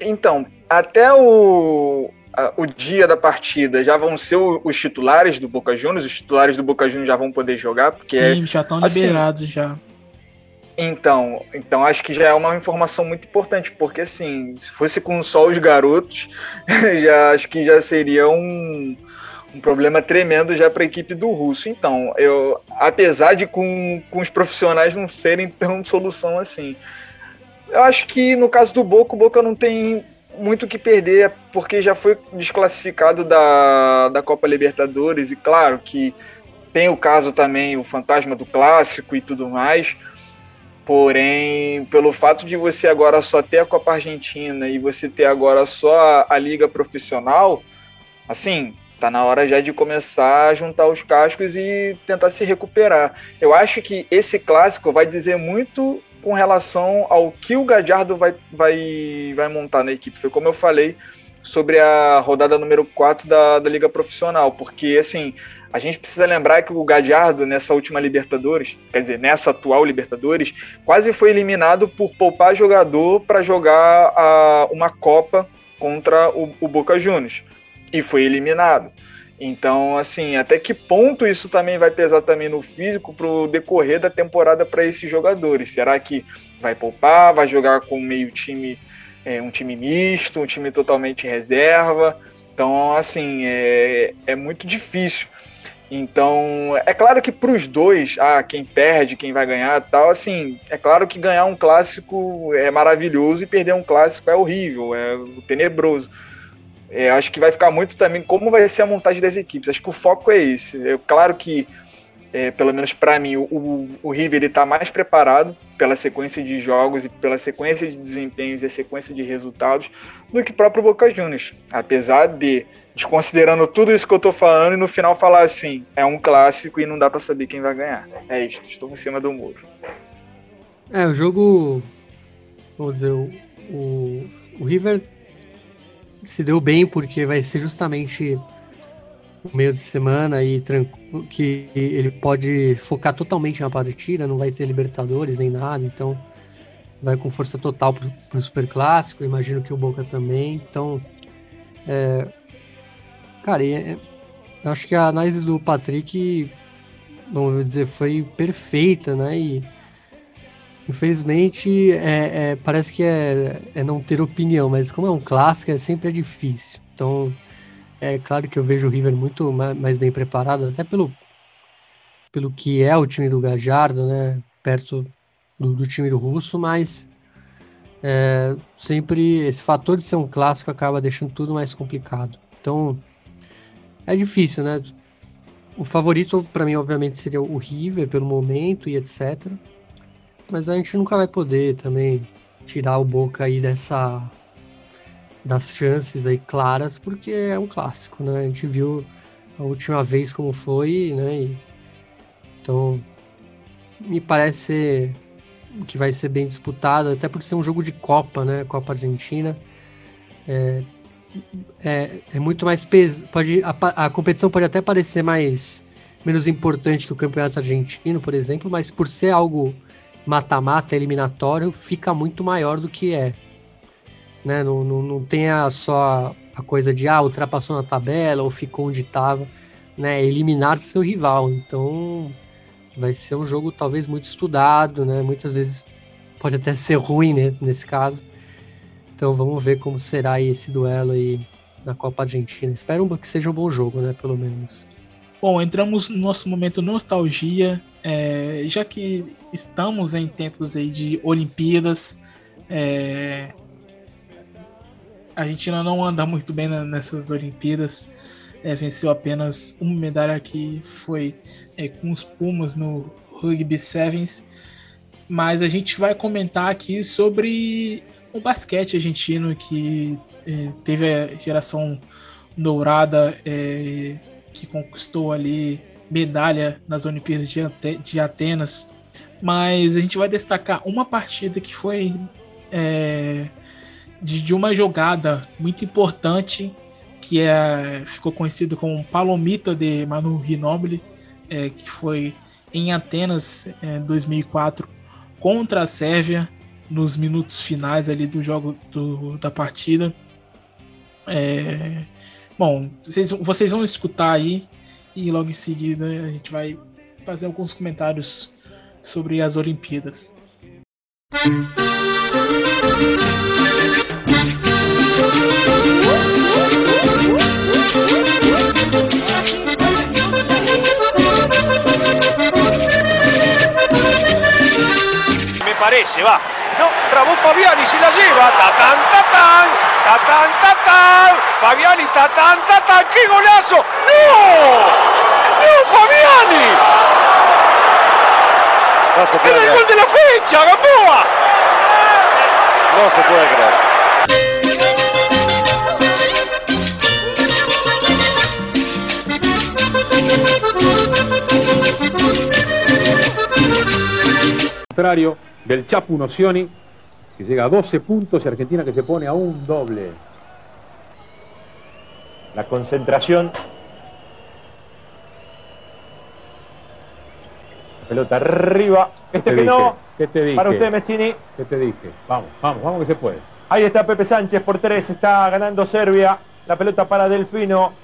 Então, até o, o dia da partida já vão ser os titulares do Boca Juniors, os titulares do Boca Juniors já vão poder jogar, porque Sim, já estão assim, liberados já. Então, então acho que já é uma informação muito importante, porque assim, se fosse com só os garotos, já acho que já seria um, um problema tremendo já para a equipe do Russo. Então, eu, apesar de com, com os profissionais não serem tão solução assim, eu acho que no caso do Boca, o Boca não tem muito o que perder, porque já foi desclassificado da, da Copa Libertadores, e claro que tem o caso também, o fantasma do clássico e tudo mais. Porém, pelo fato de você agora só ter a Copa Argentina e você ter agora só a, Liga Profissional, assim, Tá na hora já de começar a juntar os cascos e tentar se recuperar. Eu acho que esse clássico vai dizer muito com relação ao que o Gadiardo vai, vai, vai montar na equipe. Foi como eu falei sobre a rodada número 4 da, da Liga Profissional, porque assim, a gente precisa lembrar que o Gadiardo, nessa última Libertadores, quer dizer, nessa atual Libertadores, quase foi eliminado por poupar jogador para jogar a, uma Copa contra o, o Boca Juniors e foi eliminado. Então, assim, até que ponto isso também vai pesar também no físico para o decorrer da temporada para esses jogadores? Será que vai poupar, vai jogar com meio time, é, um time misto, um time totalmente reserva? Então, assim, é, é muito difícil. Então, é claro que para os dois, ah, quem perde, quem vai ganhar, tal, assim, é claro que ganhar um clássico é maravilhoso e perder um clássico é horrível, é tenebroso. É, acho que vai ficar muito também como vai ser a montagem das equipes. Acho que o foco é esse. É, claro que, é, pelo menos para mim, o, o River está mais preparado pela sequência de jogos e pela sequência de desempenhos e a sequência de resultados do que o próprio Boca Juniors. Apesar de, desconsiderando tudo isso que eu estou falando, e no final falar assim, é um clássico e não dá para saber quem vai ganhar. É isso, estou em cima do muro. É, o jogo. Vamos dizer, o, o, o River se deu bem porque vai ser justamente o meio de semana e que ele pode focar totalmente na partida, não vai ter Libertadores nem nada, então vai com força total pro, pro Super Clássico, imagino que o Boca também, então é, cara, é, eu acho que a análise do Patrick, vamos dizer, foi perfeita, né, e Infelizmente, é, é, parece que é, é, não ter opinião, mas como é um clássico, é sempre é difícil. Então, é claro que eu vejo o River muito mais bem preparado, até pelo, pelo que é o time do Gajardo, né? Perto do, do time do Russo, mas é, sempre esse fator de ser um clássico acaba deixando tudo mais complicado. Então, é difícil, né? O favorito para mim, obviamente, seria o River pelo momento e etc mas a gente nunca vai poder também tirar o Boca aí dessa das chances aí claras, porque é um clássico, né? A gente viu a última vez como foi, né? E, então, me parece que vai ser bem disputado, até por ser um jogo de Copa, né? Copa Argentina. É, é, é muito mais peso. Pode, a, a competição pode até parecer mais menos importante que o campeonato argentino, por exemplo, mas por ser algo mata-mata eliminatório fica muito maior do que é. Né? Não, não, não tem a só a coisa de ah, ultrapassou na tabela ou ficou onde estava, né? Eliminar seu rival. Então vai ser um jogo talvez muito estudado, né? Muitas vezes pode até ser ruim né? nesse caso. Então vamos ver como será esse duelo aí na Copa Argentina. Espero que seja um bom jogo, né? Pelo menos. Bom, entramos no nosso momento nostalgia, é, já que estamos em tempos aí de Olimpíadas, é, a Argentina não anda muito bem nessas Olimpíadas, é, venceu apenas uma medalha que foi é, com os Pumas no Rugby Sevens, mas a gente vai comentar aqui sobre o basquete argentino que é, teve a geração dourada é, que conquistou ali medalha nas Olimpíadas de, de, Atenas, mas a gente vai destacar uma partida que foi é, de, de, uma jogada muito importante que é, ficou conhecido como Palomita de Manu Ginóbili, é, que foi em Atenas em 2004 contra a Sérvia nos minutos finais ali do jogo do, da partida. É, Bom, vocês, vocês vão escutar aí e logo em seguida a gente vai fazer alguns comentários sobre as Olimpíadas. Me parece, va. No, trabó Fabiani, se la lleva. Tatán, tatán, tatán, tatán. Fabiani, tatán, tatán. ¡Qué golazo! ¡No! ¡No, Fabiani! No se puede ¡Era el creer. gol de la fecha, Gamboa! No se puede creer. Contrario del Chapu Nocioni, que llega a 12 puntos y Argentina que se pone a un doble. La concentración. La pelota arriba. ¿Qué Este te que dije? no. ¿Qué te dije? Para usted, Mechini. ¿Qué te dije? Vamos, vamos, vamos que se puede. Ahí está Pepe Sánchez por tres. Está ganando Serbia. La pelota para Delfino.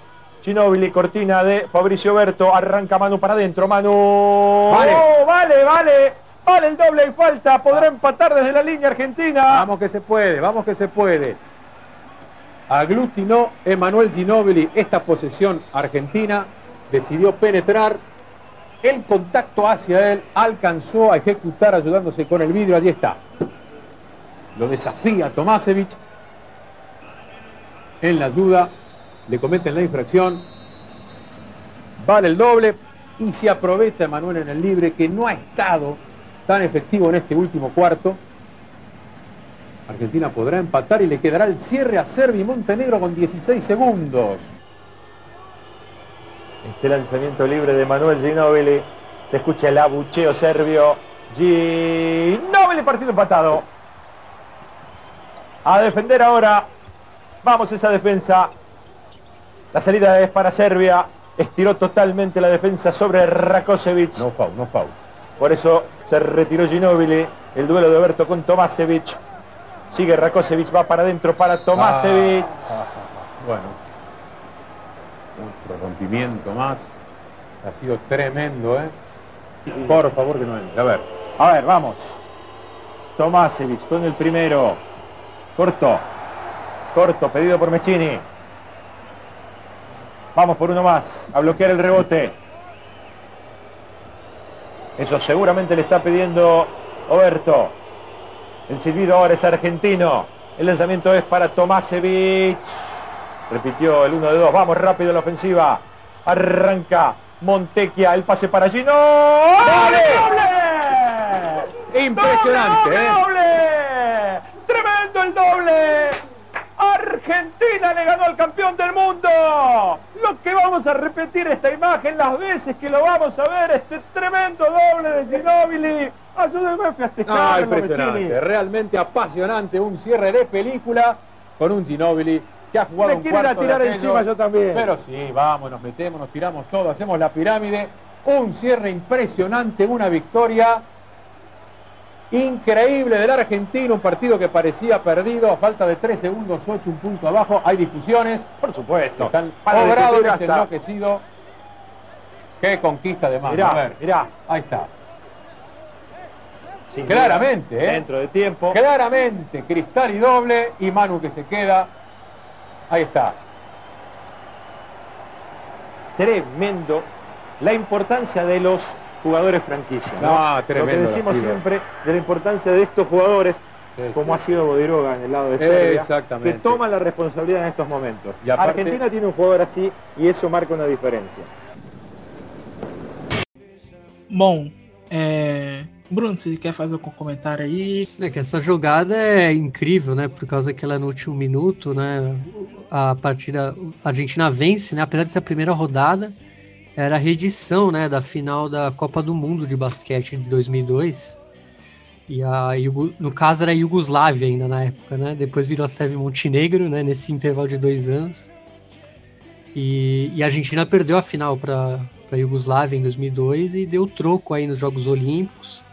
Ginóbili, cortina de Fabricio Berto. Arranca Manu para adentro. Manu. Vale. Oh, vale, vale. Vale el doble y falta. Podrá empatar desde la línea argentina. Vamos que se puede, vamos que se puede. Aglutinó Emanuel Ginóbili esta posesión argentina, decidió penetrar, el contacto hacia él alcanzó a ejecutar ayudándose con el vidrio, allí está. Lo desafía Tomasevich en la ayuda, le cometen la infracción, vale el doble y se aprovecha Emanuel en el libre que no ha estado tan efectivo en este último cuarto. Argentina podrá empatar y le quedará el cierre a Serbia y Montenegro con 16 segundos. Este lanzamiento libre de Manuel Ginóbili. Se escucha el abucheo serbio. Ginóbili partido empatado. A defender ahora. Vamos esa defensa. La salida es para Serbia. Estiró totalmente la defensa sobre Rakosevic. No foul, no foul. Por eso se retiró Ginóbili. El duelo de Berto con Tomasevich. Sigue Rakosevic, va para adentro para Tomasevich. Bueno, otro rompimiento más. Ha sido tremendo, ¿eh? Por favor que no entre. A ver, A ver, vamos. Tomasevich con el primero. Corto. Corto, pedido por Mechini. Vamos por uno más. A bloquear el rebote. Eso seguramente le está pidiendo Oberto. El silbido ahora es argentino. El lanzamiento es para Tomasevich. Repitió el 1 de 2. Vamos rápido en la ofensiva. Arranca Montequia. El pase para Gino. ¡Doble! Impresionante, ¡Doble, ¿eh? doble! ¡Tremendo el doble! Argentina le ganó al campeón del mundo. Lo que vamos a repetir esta imagen las veces que lo vamos a ver, este tremendo doble de Ginóbili. Ayúdenme a Ah, festejarlo, impresionante, Mechini. realmente apasionante, un cierre de película con un Ginóbili que ha jugado Me un a de tirar encima yo también. Pero sí, vamos, nos metemos, nos tiramos todo, hacemos la pirámide, un cierre impresionante, una victoria increíble del argentino, un partido que parecía perdido, a falta de 3 segundos, 8, un punto abajo, hay discusiones, Por supuesto. están hasta- enloquecidos. Qué conquista de mano, a Mirá, ver, mirá. ahí está. Sin Claramente, duda, ¿eh? Dentro de tiempo. Claramente, Cristal y doble y Manu que se queda. Ahí está. Tremendo, la importancia de los jugadores franquicia. ¿no? Ah, Lo que tremendo la decimos siempre de la importancia de estos jugadores, Sí, como sí. ha sido Bodiroga en el lado de Serbia, Exactamente. que toman la responsabilidad en estos momentos. Y aparte- Argentina tiene un jugador así y eso marca una diferencia. Bom, é... Bruno, você quer fazer algum comentário aí? É que essa jogada é incrível, né? Por causa que ela é no último minuto, né? A partida. A Argentina vence, né? Apesar de ser a primeira rodada, era a reedição, né? Da final da Copa do Mundo de basquete de 2002. E a, Iugo- no caso era a Iugoslávia ainda na época, né? Depois virou a Sérvia Montenegro, né? Nesse intervalo de dois anos. E, e a Argentina perdeu a final para a Iugoslávia em 2002 e deu troco aí nos Jogos Olímpicos.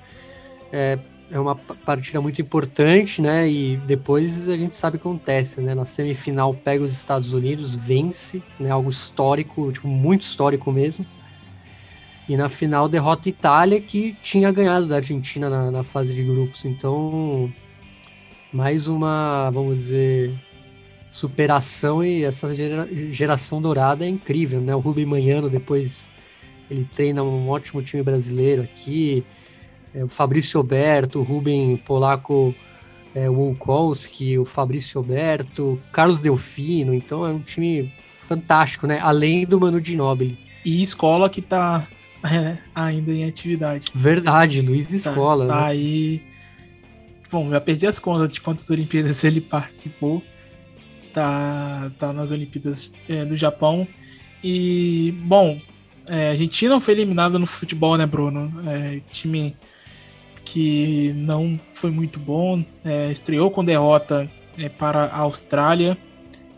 É, é uma pa- partida muito importante, né? E depois a gente sabe o que acontece, né? Na semifinal pega os Estados Unidos, vence, né? Algo histórico, tipo, muito histórico mesmo. E na final derrota a Itália, que tinha ganhado da Argentina na, na fase de grupos. Então, mais uma, vamos dizer, superação e essa gera- geração dourada é incrível, né? O Rubem Manhano depois ele treina um ótimo time brasileiro aqui. É, o Fabrício Alberto, o Rubem Polaco é, Wolkowski, o Fabrício Alberto, Carlos Delfino, então é um time fantástico, né? Além do Manu Ginóbili. E escola que tá é, ainda em atividade. Verdade, Luiz Tá- Escola. Tá, né? aí. Bom, já perdi as contas de quantas Olimpíadas ele participou. Tá, tá nas Olimpíadas é, do Japão. E, bom, é, a Argentina não foi eliminada no futebol, né, Bruno? É, time que não foi muito bom, é, estreou com derrota é, para a Austrália,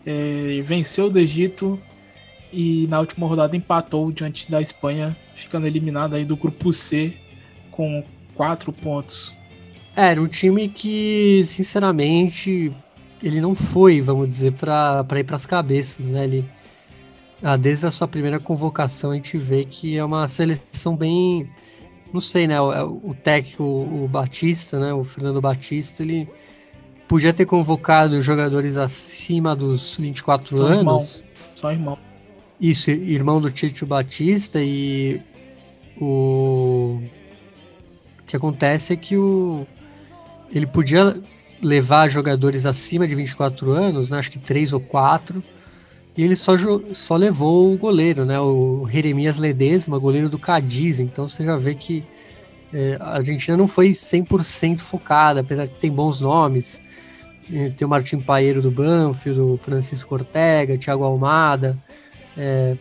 é, venceu do Egito e na última rodada empatou diante da Espanha, ficando eliminada aí do grupo C com quatro pontos. É, era um time que, sinceramente, ele não foi, vamos dizer, para ir para as cabeças, né? Ele, ah, desde a sua primeira convocação, a gente vê que é uma seleção bem. Não sei, né? O, o técnico, o Batista, né? O Fernando Batista, ele podia ter convocado jogadores acima dos 24 São anos. irmãos. Só irmão. Isso, irmão do Tito Batista e o o que acontece é que o ele podia levar jogadores acima de 24 anos, né, acho que três ou quatro, e ele só, só levou o goleiro, né, o Jeremias Ledesma, goleiro do Cadiz, então você já vê que é, a Argentina não foi 100% focada, apesar de ter bons nomes, Eh, tem o Martim Paeiro do Banfield, o Francisco Ortega, Thiago Almada, é,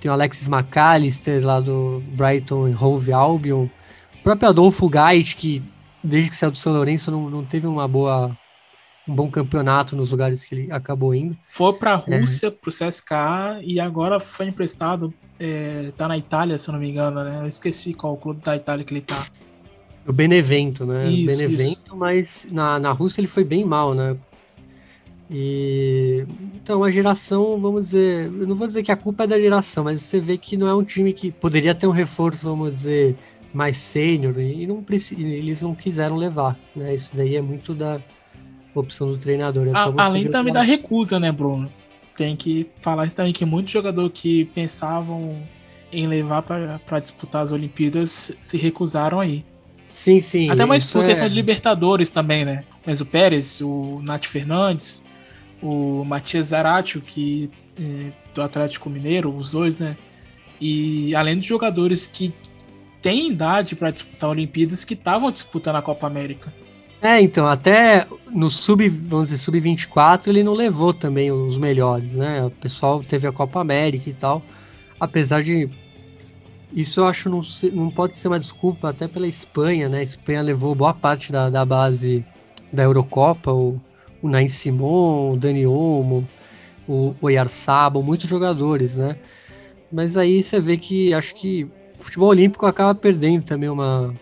tem o Alexis McAllister lá do Brighton e Hove Albion. O próprio Adolfo Gait, que desde que saiu do São Lourenço não, não teve uma boa, um bom campeonato nos lugares que ele acabou indo. Foi pra É. Rússia, pro CSKA e agora foi emprestado. é, tá na Itália, se eu não me engano, né? Eu esqueci qual o clube da Itália que ele tá. O Benevento, né? Isso, Benevento, mas na, na Rússia ele foi bem mal, né? E então a geração, vamos dizer, eu não vou dizer que a culpa é da geração, mas você vê que não é um time que poderia ter um reforço, vamos dizer, mais sênior e não preci- eles não quiseram levar, né? Isso daí é muito da opção do treinador. É A- além também da recusa, né, Bruno? Tem que falar isso também, que muitos jogadores que pensavam em levar para disputar as Olimpíadas se recusaram aí. Sim, sim. Até mais por é- questão de Libertadores também, né? Mas o Pérez, o Nath Fernandes, o Matias Zaratio, que eh, do Atlético Mineiro, os dois, né? E além dos jogadores que têm idade para disputar Olimpíadas que estavam disputando a Copa América. É, então, até no sub, vamos dizer, sub-24 ele não levou também os melhores, né? O pessoal teve a Copa América e tal. Apesar de. Isso eu acho não, não pode ser uma desculpa até pela Espanha, né? A Espanha levou boa parte da, da base da Eurocopa, o, o Nain Simon, o Dani Olmo, o Oyarzabal, muitos jogadores, né? Mas aí você vê que acho que o futebol olímpico acaba perdendo também uma,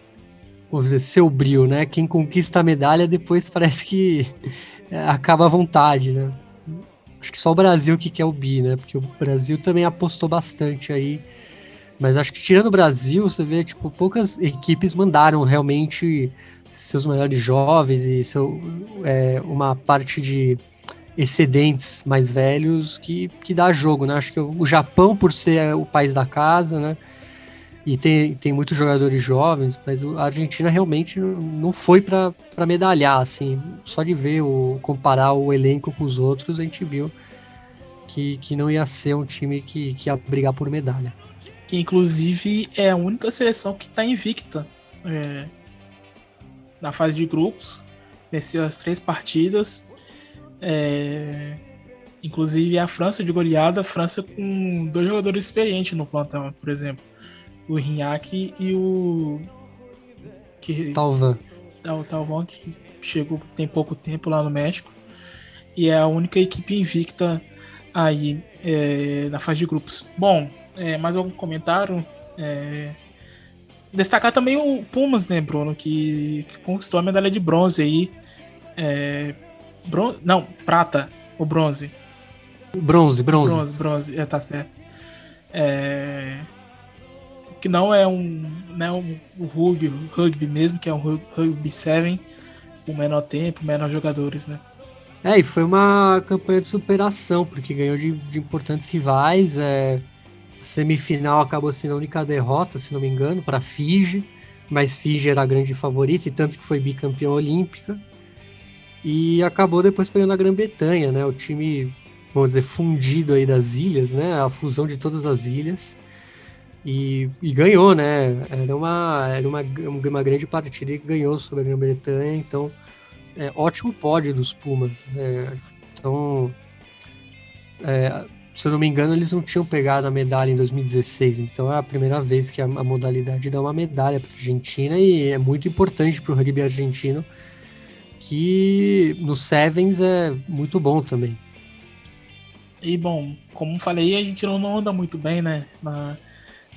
vamos dizer, seu brilho, né? Quem conquista a medalha depois parece que é, acaba à vontade, né? Acho que só o Brasil que quer o bi, né? Porque o Brasil também apostou bastante aí. Mas acho que tirando o Brasil, você vê, tipo, poucas equipes mandaram realmente seus melhores jovens e seu, é, uma parte de excedentes mais velhos que, que dá jogo, né? Acho que o Japão, por ser o país da casa, né? E tem, tem muitos jogadores jovens, mas a Argentina realmente não foi para medalhar, assim. Só de ver, o, comparar o elenco com os outros, a gente viu que, que não ia ser um time que, que ia brigar por medalha. Que inclusive é a única seleção que está invicta é, na fase de grupos. Venceu as três partidas é, inclusive a França de goleada, a França com dois jogadores experientes no plantão, por exemplo, o Rignac e o que Talvan. O Talvan que chegou tem pouco tempo lá no México e é a única equipe invicta aí é, na fase de grupos. Bom, é, mais algum comentário? É, destacar também o Pumas, né, Bruno, que, que conquistou a medalha de bronze aí. É, Bronze? Não, prata. O bronze. Bronze, bronze. Bronze, bronze. É, tá certo. É... Que não é um, né, um, um rugby, rugby mesmo, que é um rugby 7, com menor tempo, menor jogadores, né? É, e foi uma campanha de superação, porque ganhou de, de importantes rivais. É, semifinal acabou sendo a única derrota, se não me engano, para Fiji, mas Fiji era a grande favorita, e tanto que foi bicampeã olímpica e acabou depois pegando a Grã-Bretanha, né? O time, vamos dizer, fundido aí das ilhas, né? A fusão de todas as ilhas. E, e ganhou, né? Era uma, era uma, uma grande partida e ganhou sobre a Grã-Bretanha, então é, ótimo pódio dos Pumas. É, então, é, se eu não me engano, eles não tinham pegado a medalha em 2016, então é a primeira vez que a, a modalidade dá uma medalha para a Argentina e é muito importante para o rugby argentino que no Sevens é muito bom também. E bom, como falei, a gente não anda muito bem, né? Na,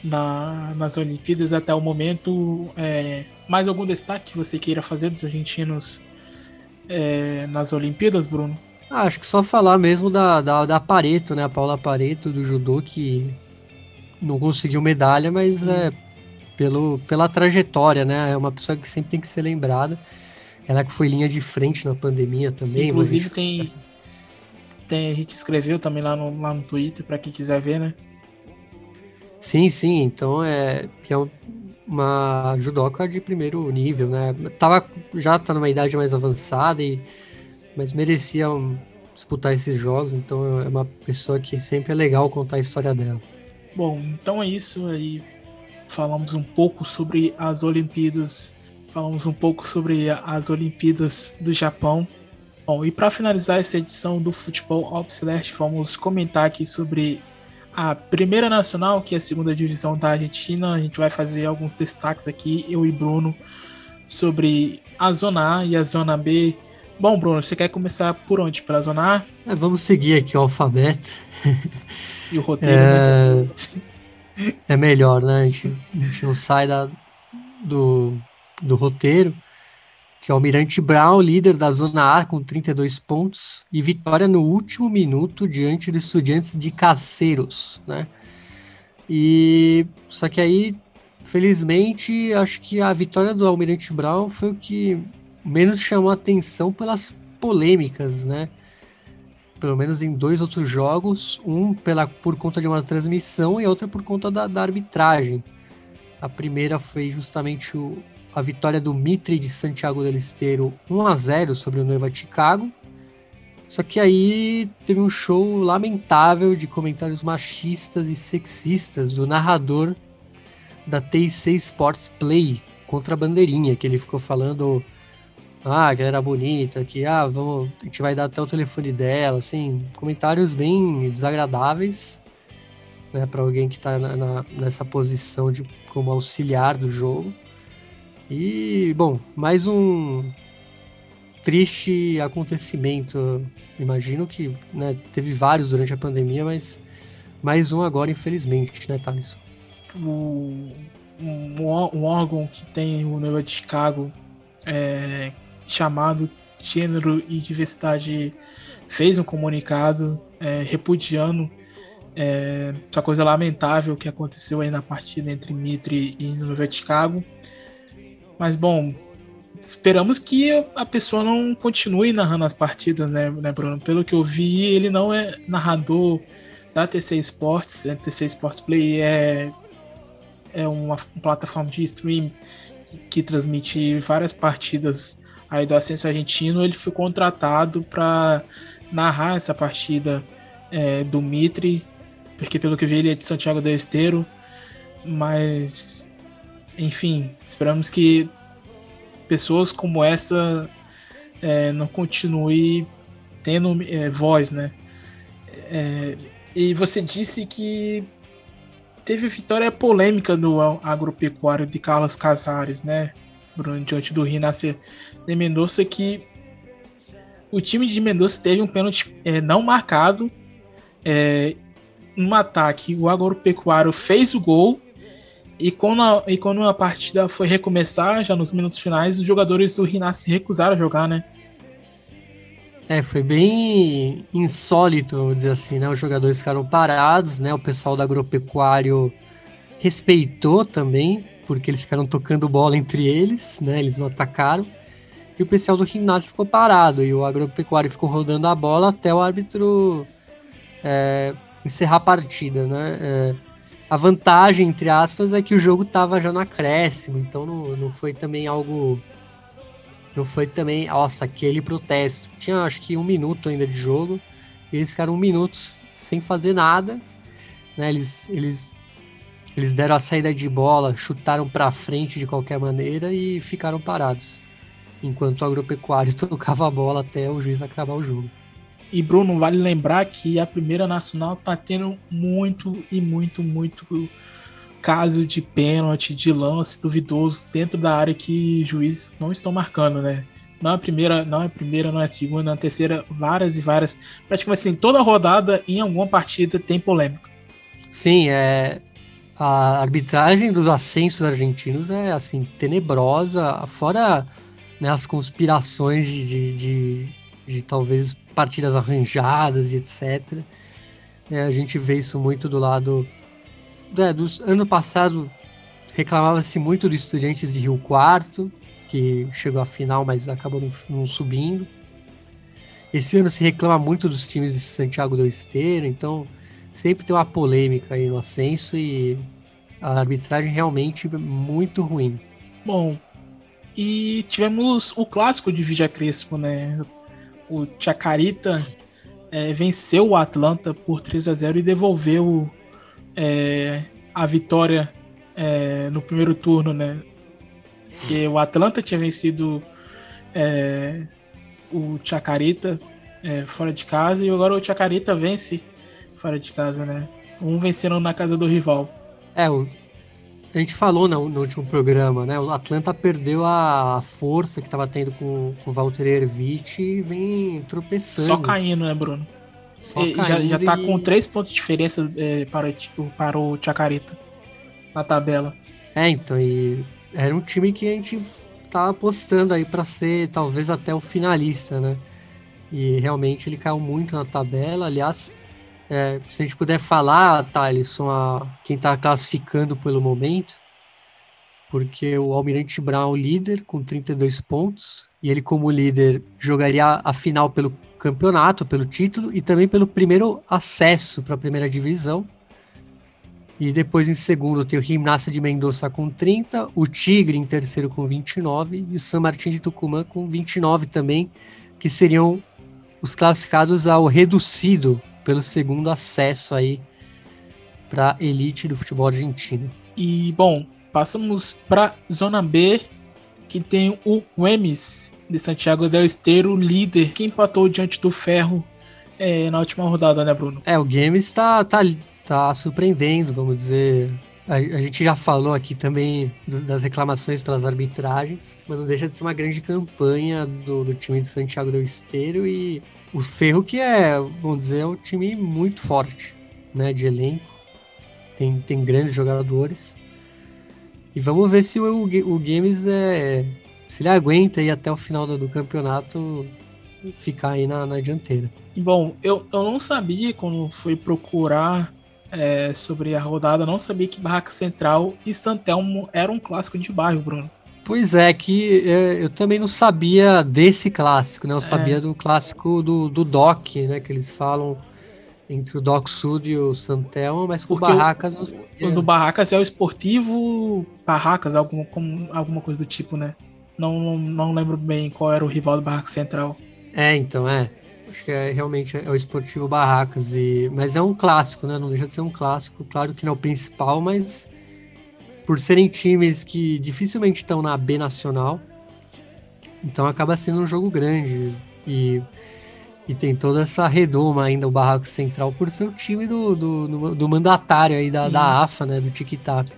na, nas Olimpíadas até o momento. É, mais algum destaque que você queira fazer dos argentinos é, nas Olimpíadas, Bruno? Ah, acho que só falar mesmo da, da, da Pareto, né? A Paula Pareto do judô que não conseguiu medalha, mas é pelo, pela trajetória, né? É uma pessoa que sempre tem que ser lembrada. Ela que foi linha de frente na pandemia também. Inclusive tem, tem. A gente escreveu também lá no, lá no Twitter, para quem quiser ver, né? Sim, sim. Então é, é uma judoca de primeiro nível, né? Tava, já tá numa idade mais avançada, e, mas merecia um, disputar esses jogos. Então é uma pessoa que sempre é legal contar a história dela. Bom, então é isso aí. Falamos um pouco sobre as Olimpíadas falamos um pouco sobre as Olimpíadas do Japão. Bom, e para finalizar essa edição do Futebol Obsolete, vamos comentar aqui sobre a Primeira Nacional, que é a segunda divisão da Argentina. A gente vai fazer alguns destaques aqui, eu e Bruno, sobre a Zona A e a Zona B. Bom, Bruno, você quer começar por onde? Pela Zona A? É, vamos seguir aqui o alfabeto. E o roteiro. É, né? é melhor, né? A gente, a gente não sai da, do, do roteiro, que é o Almirante Brown, líder da Zona A com 32 pontos, e vitória no último minuto diante dos estudantes de Caceiros, né? E só que aí, felizmente, acho que a vitória do Almirante Brown foi o que menos chamou atenção pelas polêmicas, né? Pelo menos em dois outros jogos, um pela, por conta de uma transmissão e outra por conta da, da arbitragem. A primeira foi justamente o, a vitória do Mitre de Santiago del Esteiro 1 a 0 sobre o Noiva Chicago. Só que aí teve um show lamentável de comentários machistas e sexistas do narrador da TIC Sports Play contra a bandeirinha, que ele ficou falando ah, que ela era bonita, que ah, vamos, a gente vai dar até o telefone dela, assim, comentários bem desagradáveis, né, para alguém que está nessa posição de como auxiliar do jogo. E, bom, mais um triste acontecimento. Imagino que né, teve vários durante a pandemia, mas mais um agora, infelizmente, né, Thales? O, um, um órgão que tem o Universidade de Chicago é, chamado Gênero e Diversidade fez um comunicado é, repudiando é, essa coisa lamentável que aconteceu aí na partida entre Mitre e Universidade de Chicago. Mas bom, esperamos que a pessoa não continue narrando as partidas, né, né, Bruno? Pelo que eu vi, ele não é narrador da TC Sports. A TC Sports Play é, é uma plataforma de stream que, que transmite várias partidas aí do Ascenso Argentino. Ele foi contratado para narrar essa partida é, do Mitre, porque pelo que eu vi ele é de Santiago del Esteiro, mas enfim, esperamos que pessoas como essa é, não continue tendo é, voz, né? É, e você disse que teve vitória polêmica no agropecuário de Carlos Casares, né? Bruno, diante do Rinácio de Mendonça, que o time de Mendonça teve um pênalti é, não marcado. É, um ataque, o agropecuário fez o gol e quando, a, e quando a partida foi recomeçar, já nos minutos finais, os jogadores do Rinas se recusaram a jogar, né? É, foi bem insólito, vamos dizer assim, né? Os jogadores ficaram parados, né? O pessoal do agropecuário respeitou também, porque eles ficaram tocando bola entre eles, né? Eles não atacaram. E o pessoal do ginásio ficou parado, e o agropecuário ficou rodando a bola até o árbitro é, encerrar a partida, né? É, a vantagem, entre aspas, é que o jogo tava já no acréscimo, então não, não foi também algo. Não foi também, nossa, aquele protesto. Tinha acho que um minuto ainda de jogo, e eles ficaram um minuto sem fazer nada, né? Eles, eles, eles deram a saída de bola, chutaram para frente de qualquer maneira e ficaram parados, enquanto o agropecuário tocava a bola até o juiz acabar o jogo. E Bruno, vale lembrar que a primeira nacional tá tendo muito e muito, muito caso de pênalti, de lance duvidoso dentro da área que juiz não estão marcando, né? Não é a primeira, não é a primeira, não é a segunda, não é a terceira, várias e várias. Praticamente assim, toda rodada em alguma partida tem polêmica. Sim, é a arbitragem dos ascensos argentinos é assim tenebrosa, fora né, as conspirações de, de, de talvez partidas arranjadas e etc. É, a gente vê isso muito do lado. É, do ano passado reclamava-se muito dos estudantes de Rio Quarto, que chegou à final, mas acabou não, subindo. Esse ano se reclama muito dos times de Santiago do Esteiro, então sempre tem uma polêmica aí no ascenso e a arbitragem realmente muito ruim. Bom, e tivemos o clássico de Vidia Crespo, né? O Chacarita é, venceu o Atlanta por 3 a 0 e devolveu é, a vitória é, no primeiro turno, né? Porque o Atlanta tinha vencido é, o Chacarita é, fora de casa e agora o Chacarita vence fora de casa, né? Um vencendo na casa do rival. É, o a gente falou no, no, último programa, né? O Atlanta perdeu a força que estava tendo com, com o Walter Ervich e vem tropeçando. Só caindo, né, Bruno? já, já tá e... com três pontos de diferença é, para, para o Chacarita na tabela. É, então, e era um time que a gente tava apostando aí para ser talvez até o finalista, né? E realmente ele caiu muito na tabela. Aliás, é, se a gente puder falar, Thaleson, a quem está classificando pelo momento, porque o Almirante Brown líder com 32 pontos, e ele, como líder, jogaria a final pelo campeonato, pelo título, e também pelo primeiro acesso para a primeira divisão. E depois, em segundo, tem o Gimnasia de Mendoza com 30, o Tigre em terceiro com 29 e o San Martín de Tucumã com 29 também, que seriam os classificados ao reducido pelo segundo acesso aí para elite do futebol argentino. E bom, passamos para zona B, que tem o Wemes de Santiago del Esteiro, líder, que empatou diante do Ferro é, na última rodada, né, Bruno? É, o Games está tá, tá surpreendendo, vamos dizer. A, gente já falou aqui também das reclamações pelas arbitragens, mas não deixa de ser uma grande campanha do, do time de Santiago del Esteiro e o Ferro que é, vamos dizer, é um time muito forte, né, de elenco. Tem, tem grandes jogadores. E vamos ver se o, o Games é, se ele aguenta aí até o final do, do campeonato ficar aí na, na dianteira. Bom, eu, eu não sabia quando fui procurar é, sobre a rodada, não sabia que Barraca Central e Santelmo era um clássico de bairro, Bruno. Pois é, que é, eu também não sabia desse clássico, né? Eu É. sabia do clássico do, do DOC, né? Que eles falam entre o DOC Sud e o Santelmo, mas com Porque o- Barracas eu. O do Barracas é o esportivo Barracas, alguma, como- alguma coisa do tipo, né? Não, não, não lembro bem qual era o rival do Barracas Central. É, então, é. Acho que é, realmente é o Esportivo Barracas. E... Mas é um clássico, né? Não deixa de ser um clássico. Claro que não é o principal, mas por serem times que dificilmente estão na B Nacional, então acaba sendo um jogo grande. E, e tem toda essa redoma ainda, o Barracas Central, por ser o time do, do, do- do mandatário aí da, Sim. da AFA, né? Do Tic Tac.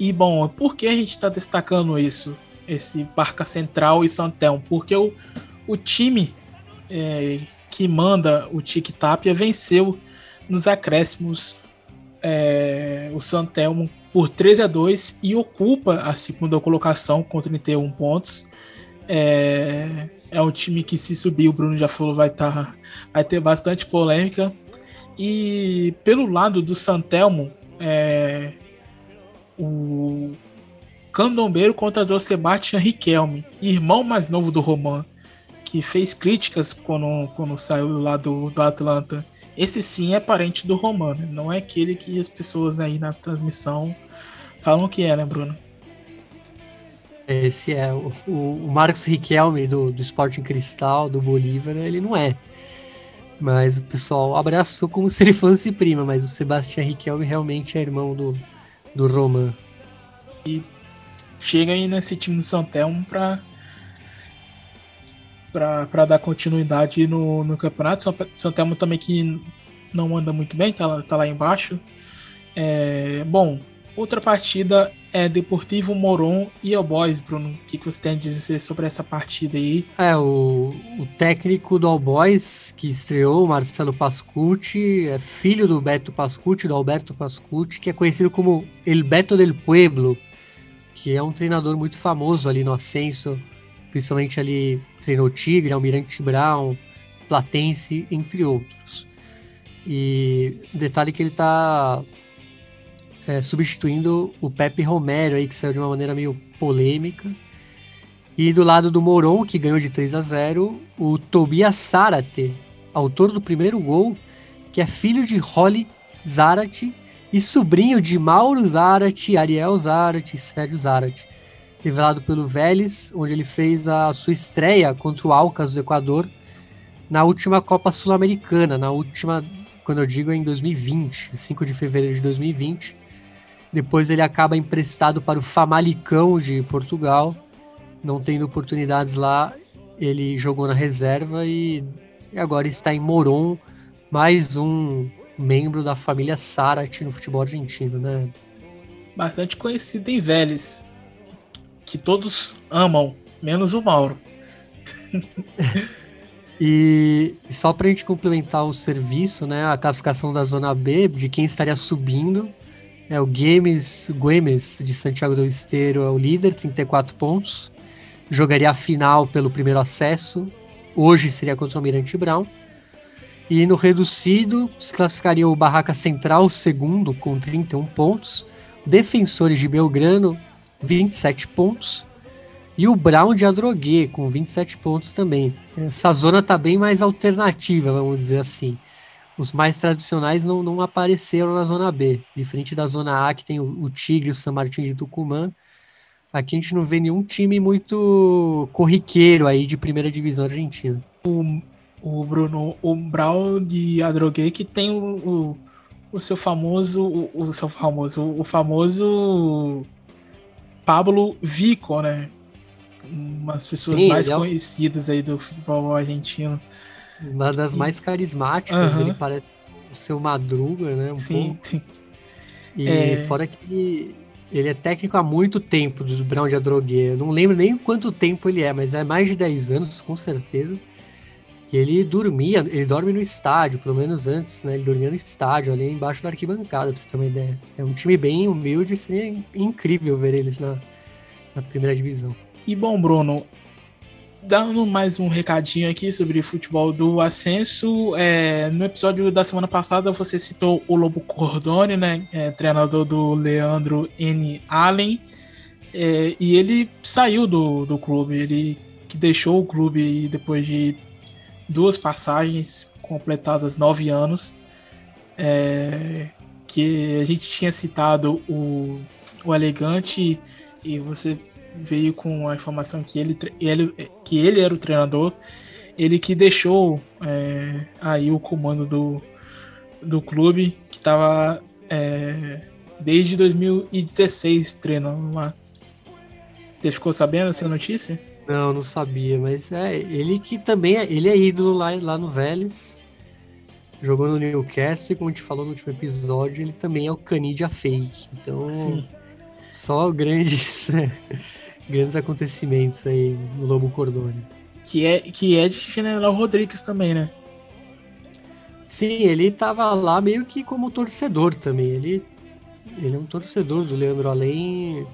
E bom, por que a gente está destacando isso? Esse Barca Central e Santelmo? Porque o, o time é, que manda o Tic Tapia venceu nos acréscimos é, o Santelmo por 13 a 2 e ocupa a segunda colocação com 31 pontos. É, é um time que se subir, o Bruno já falou, vai, tá, vai ter bastante polêmica. E pelo lado do Santelmo, é, o candombeiro contratou Sebastian Riquelme, irmão mais novo do Roman, que fez críticas quando, quando saiu lá do, do Atlanta. Esse sim é parente do Roman, né? não é aquele que as pessoas aí na transmissão falam que é, né, Bruno? Esse é o, o, o Marcos Riquelme do, do Sporting Cristal, do Bolívar, ele não é. Mas o pessoal abraçou como se ele fosse prima, mas o Sebastião Riquelme realmente é irmão do, do Roman. Chega aí nesse time do Santelmo para para dar continuidade no, no campeonato. Santelmo também que não anda muito bem, tá, lá- tá lá embaixo. É, bom, outra partida é Deportivo Moron e El Boys, Bruno. O que, você tem a dizer sobre essa partida aí? É, o, o técnico do All Boys, que estreou, Marcelo Pascucci, é filho do Beto Pascucci, do Alberto Pascucci, que é conhecido como El Beto del Pueblo, que é um treinador muito famoso ali no Ascenso, principalmente ali treinou Tigre, Almirante Brown, Platense, entre outros. E detalhe que ele tá é, substituindo o Pepe Romero aí, que saiu de uma maneira meio polêmica. E do lado do Moron, que ganhou de 3 a 0, o Tobias Zarate, autor do primeiro gol, que é filho de Holly Zarate e sobrinho de Mauro Zarate, Ariel Zarate e Sérgio Zarate. Revelado pelo Vélez, onde ele fez a sua estreia contra o Alcas do Equador na última Copa Sul-Americana, na última, quando eu digo, em 2020, 5 de fevereiro de 2020. Depois ele acaba emprestado para o Famalicão de Portugal, não tendo oportunidades lá, ele jogou na reserva e agora está em Moron, mais um membro da família Sarat no futebol argentino, né? Bastante conhecido em Vélez, que todos amam, menos o Mauro. E só para a gente complementar o serviço, né, a classificação da Zona B, de quem estaria subindo, é o Games, Guemes de Santiago do Esteiro é o líder, 34 pontos. Jogaria a final pelo primeiro acesso. Hoje seria contra o Almirante Brown. E no reducido se classificaria o Barraca Central, segundo, com 31 pontos. Defensores de Belgrano, 27 pontos. E o Brown de Adrogué, com 27 pontos também. Essa zona tá bem mais alternativa, vamos dizer assim. Os mais tradicionais não, não apareceram na zona B. Diferente da zona A, que tem o, o Tigre o San Martín de Tucumã. Aqui a gente não vê nenhum time muito corriqueiro aí de primeira divisão argentina. O Bruno, o Brown de Adrogué, que tem o, o, o seu famoso, o, o seu famoso, o famoso Pablo Vico, né? Umas pessoas Sim, mais é conhecidas aí do futebol argentino. Uma das mais carismáticas, ele parece o seu Madruga, né? Um Sim, pouco. sim. E É. fora que ele é técnico há muito tempo do Brown de Adrogué. Eu não lembro nem quanto tempo ele é, mas é mais de 10 anos, com certeza. Que ele dormia, ele dorme no estádio, pelo menos antes, né? Ele dormia no estádio, ali embaixo da arquibancada, pra você ter uma ideia. É um time bem humilde, seria incrível ver eles na, na primeira divisão. E bom, Bruno, dando mais um recadinho aqui sobre futebol do Ascenso. é, no episódio da semana passada você citou o Lobo Cordone, né? é, treinador do Leandro N. Allen. É, e ele saiu do, do clube, ele que deixou o clube depois de duas passagens completadas nove anos. É, que a gente tinha citado o, o Elegante e você veio com a informação que ele, ele, que ele era o treinador, ele que deixou é, aí o comando do, do clube, que estava é, desde 2016 treinando lá. Você ficou sabendo essa notícia? Não, não sabia, mas é ele que também é, ele é ídolo lá, lá no Vélez. Jogou no Newcastle e como a gente falou no último episódio, ele também é o Canidia fake. Então, Sim. só grandes grandes acontecimentos aí no Lobo Cordone. Que é, que é de General Rodrigues também, né? Sim, ele tava lá meio que como torcedor também. Ele, ele é um torcedor do Leandro Além.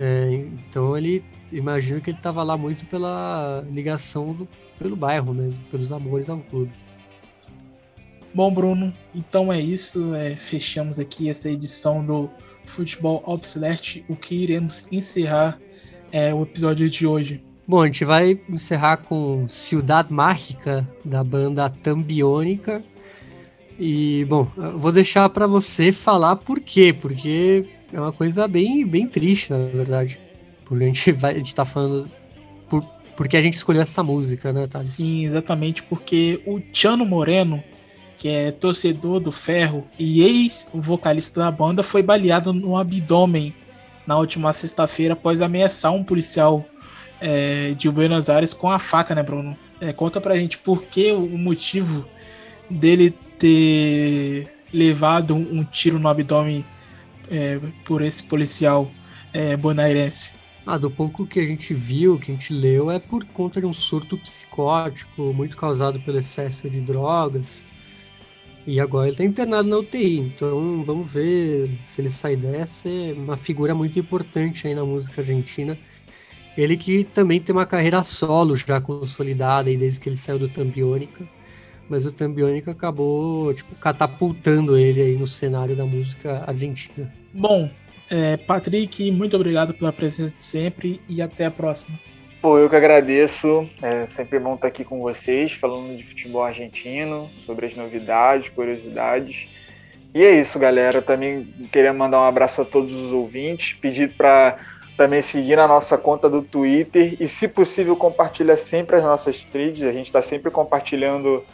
É, então ele imagino que ele tava lá muito pela ligação do, pelo bairro mesmo, pelos amores ao clube. Bom, Bruno, então é isso. É, fechamos aqui essa edição do Futebol Obsolete, o que iremos encerrar é, o episódio de hoje. Bom, a gente vai encerrar com Ciudad Mágica, da banda Tambiônica. E, bom, vou deixar para você falar por quê, porque é uma coisa bem, bem triste, na verdade. Porque a gente, vai, tá falando por, porque a gente escolheu essa música, né, Thales? Sim, exatamente, porque o Tiano Moreno, que é torcedor do Ferro e ex-vocalista da banda, foi baleado no abdômen na última sexta-feira após ameaçar um policial é, de Buenos Aires com a faca, né, Bruno? É, conta pra gente por que o motivo dele ter levado um, tiro no abdômen é, por esse policial é, bonairense. Ah, do pouco que a gente viu, que a gente leu, é por conta de um surto psicótico muito causado pelo excesso de drogas. E agora ele está internado na UTI, então vamos ver se ele sai dessa. É uma figura muito importante aí na música argentina. Ele que também tem uma carreira solo já consolidada aí desde que ele saiu do Tambiônica. Mas o Tambiônica acabou tipo, catapultando ele aí no cenário da música argentina. Bom, é, Patrick, muito obrigado pela presença de sempre e até a próxima. Pô, eu que agradeço. É sempre bom estar aqui com vocês, falando de futebol argentino, sobre as novidades, curiosidades. E é isso, galera. também queria mandar um abraço a todos os ouvintes, pedir para também seguir na nossa conta do Twitter e, se possível, compartilhar sempre as nossas feeds. A gente está sempre compartilhando,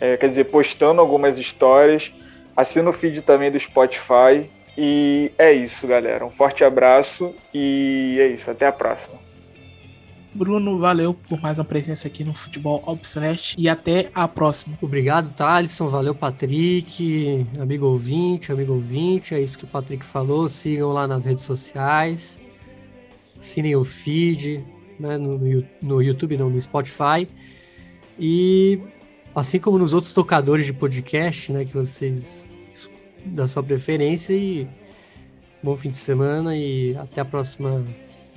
é, quer dizer, postando algumas histórias. Assina o feed também do Spotify. E é isso, galera. Um forte abraço e é isso. Até a próxima. Bruno, valeu por mais uma presença aqui no Futebol Obsolete e até a próxima. Obrigado, Thalisson. Valeu, Patrick. Amigo ouvinte, amigo ouvinte. É isso que o Patrick falou. Sigam lá nas redes sociais. Assinem o feed, né, no, no YouTube, não, no Spotify. E assim como nos outros tocadores de podcast, né, que vocês da sua preferência e bom fim de semana e até a próxima,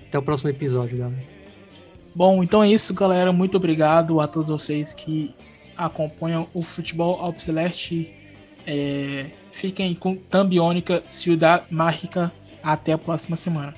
até o próximo episódio, galera. Bom, então é isso, galera. Muito obrigado a todos vocês que acompanham o Futebol Albiceleste. É, fiquem com Tambiônica, Ciudad Mágica. Até a próxima semana.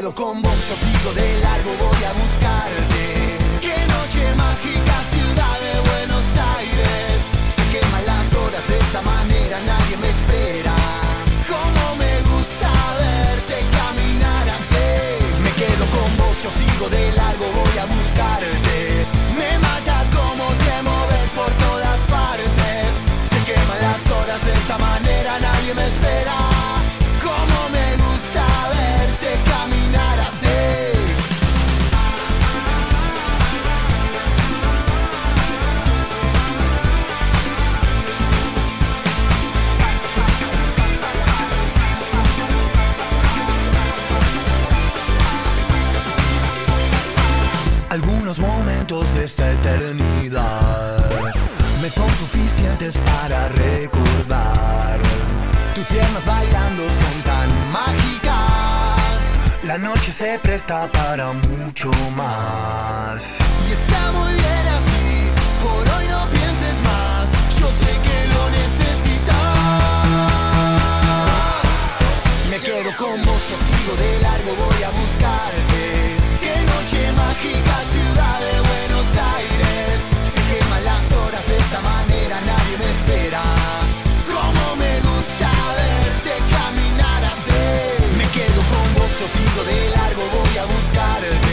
puedo con vos, yo sigo de largo, voy a buscarte. Qué noche mágica, ciudad de Buenos Aires. Se queman las horas de esta manera, nadie me espera. Como me gusta verte caminar así. Me quedo con vos, yo sigo de largo, voy a buscarte. para recordar. Tus piernas bailando son tan mágicas. La noche se presta para mucho más. Y está muy bien así, por hoy no pienses más. Yo sé que lo necesitas. Me quedo con vos, yo sigo de largo, voy a buscarte. Qué noche mágica, ciudad de Buenos Aires de esta manera nadie me espera. Como me gusta verte caminar así. Me quedo con vos, yo sigo de largo, voy a buscar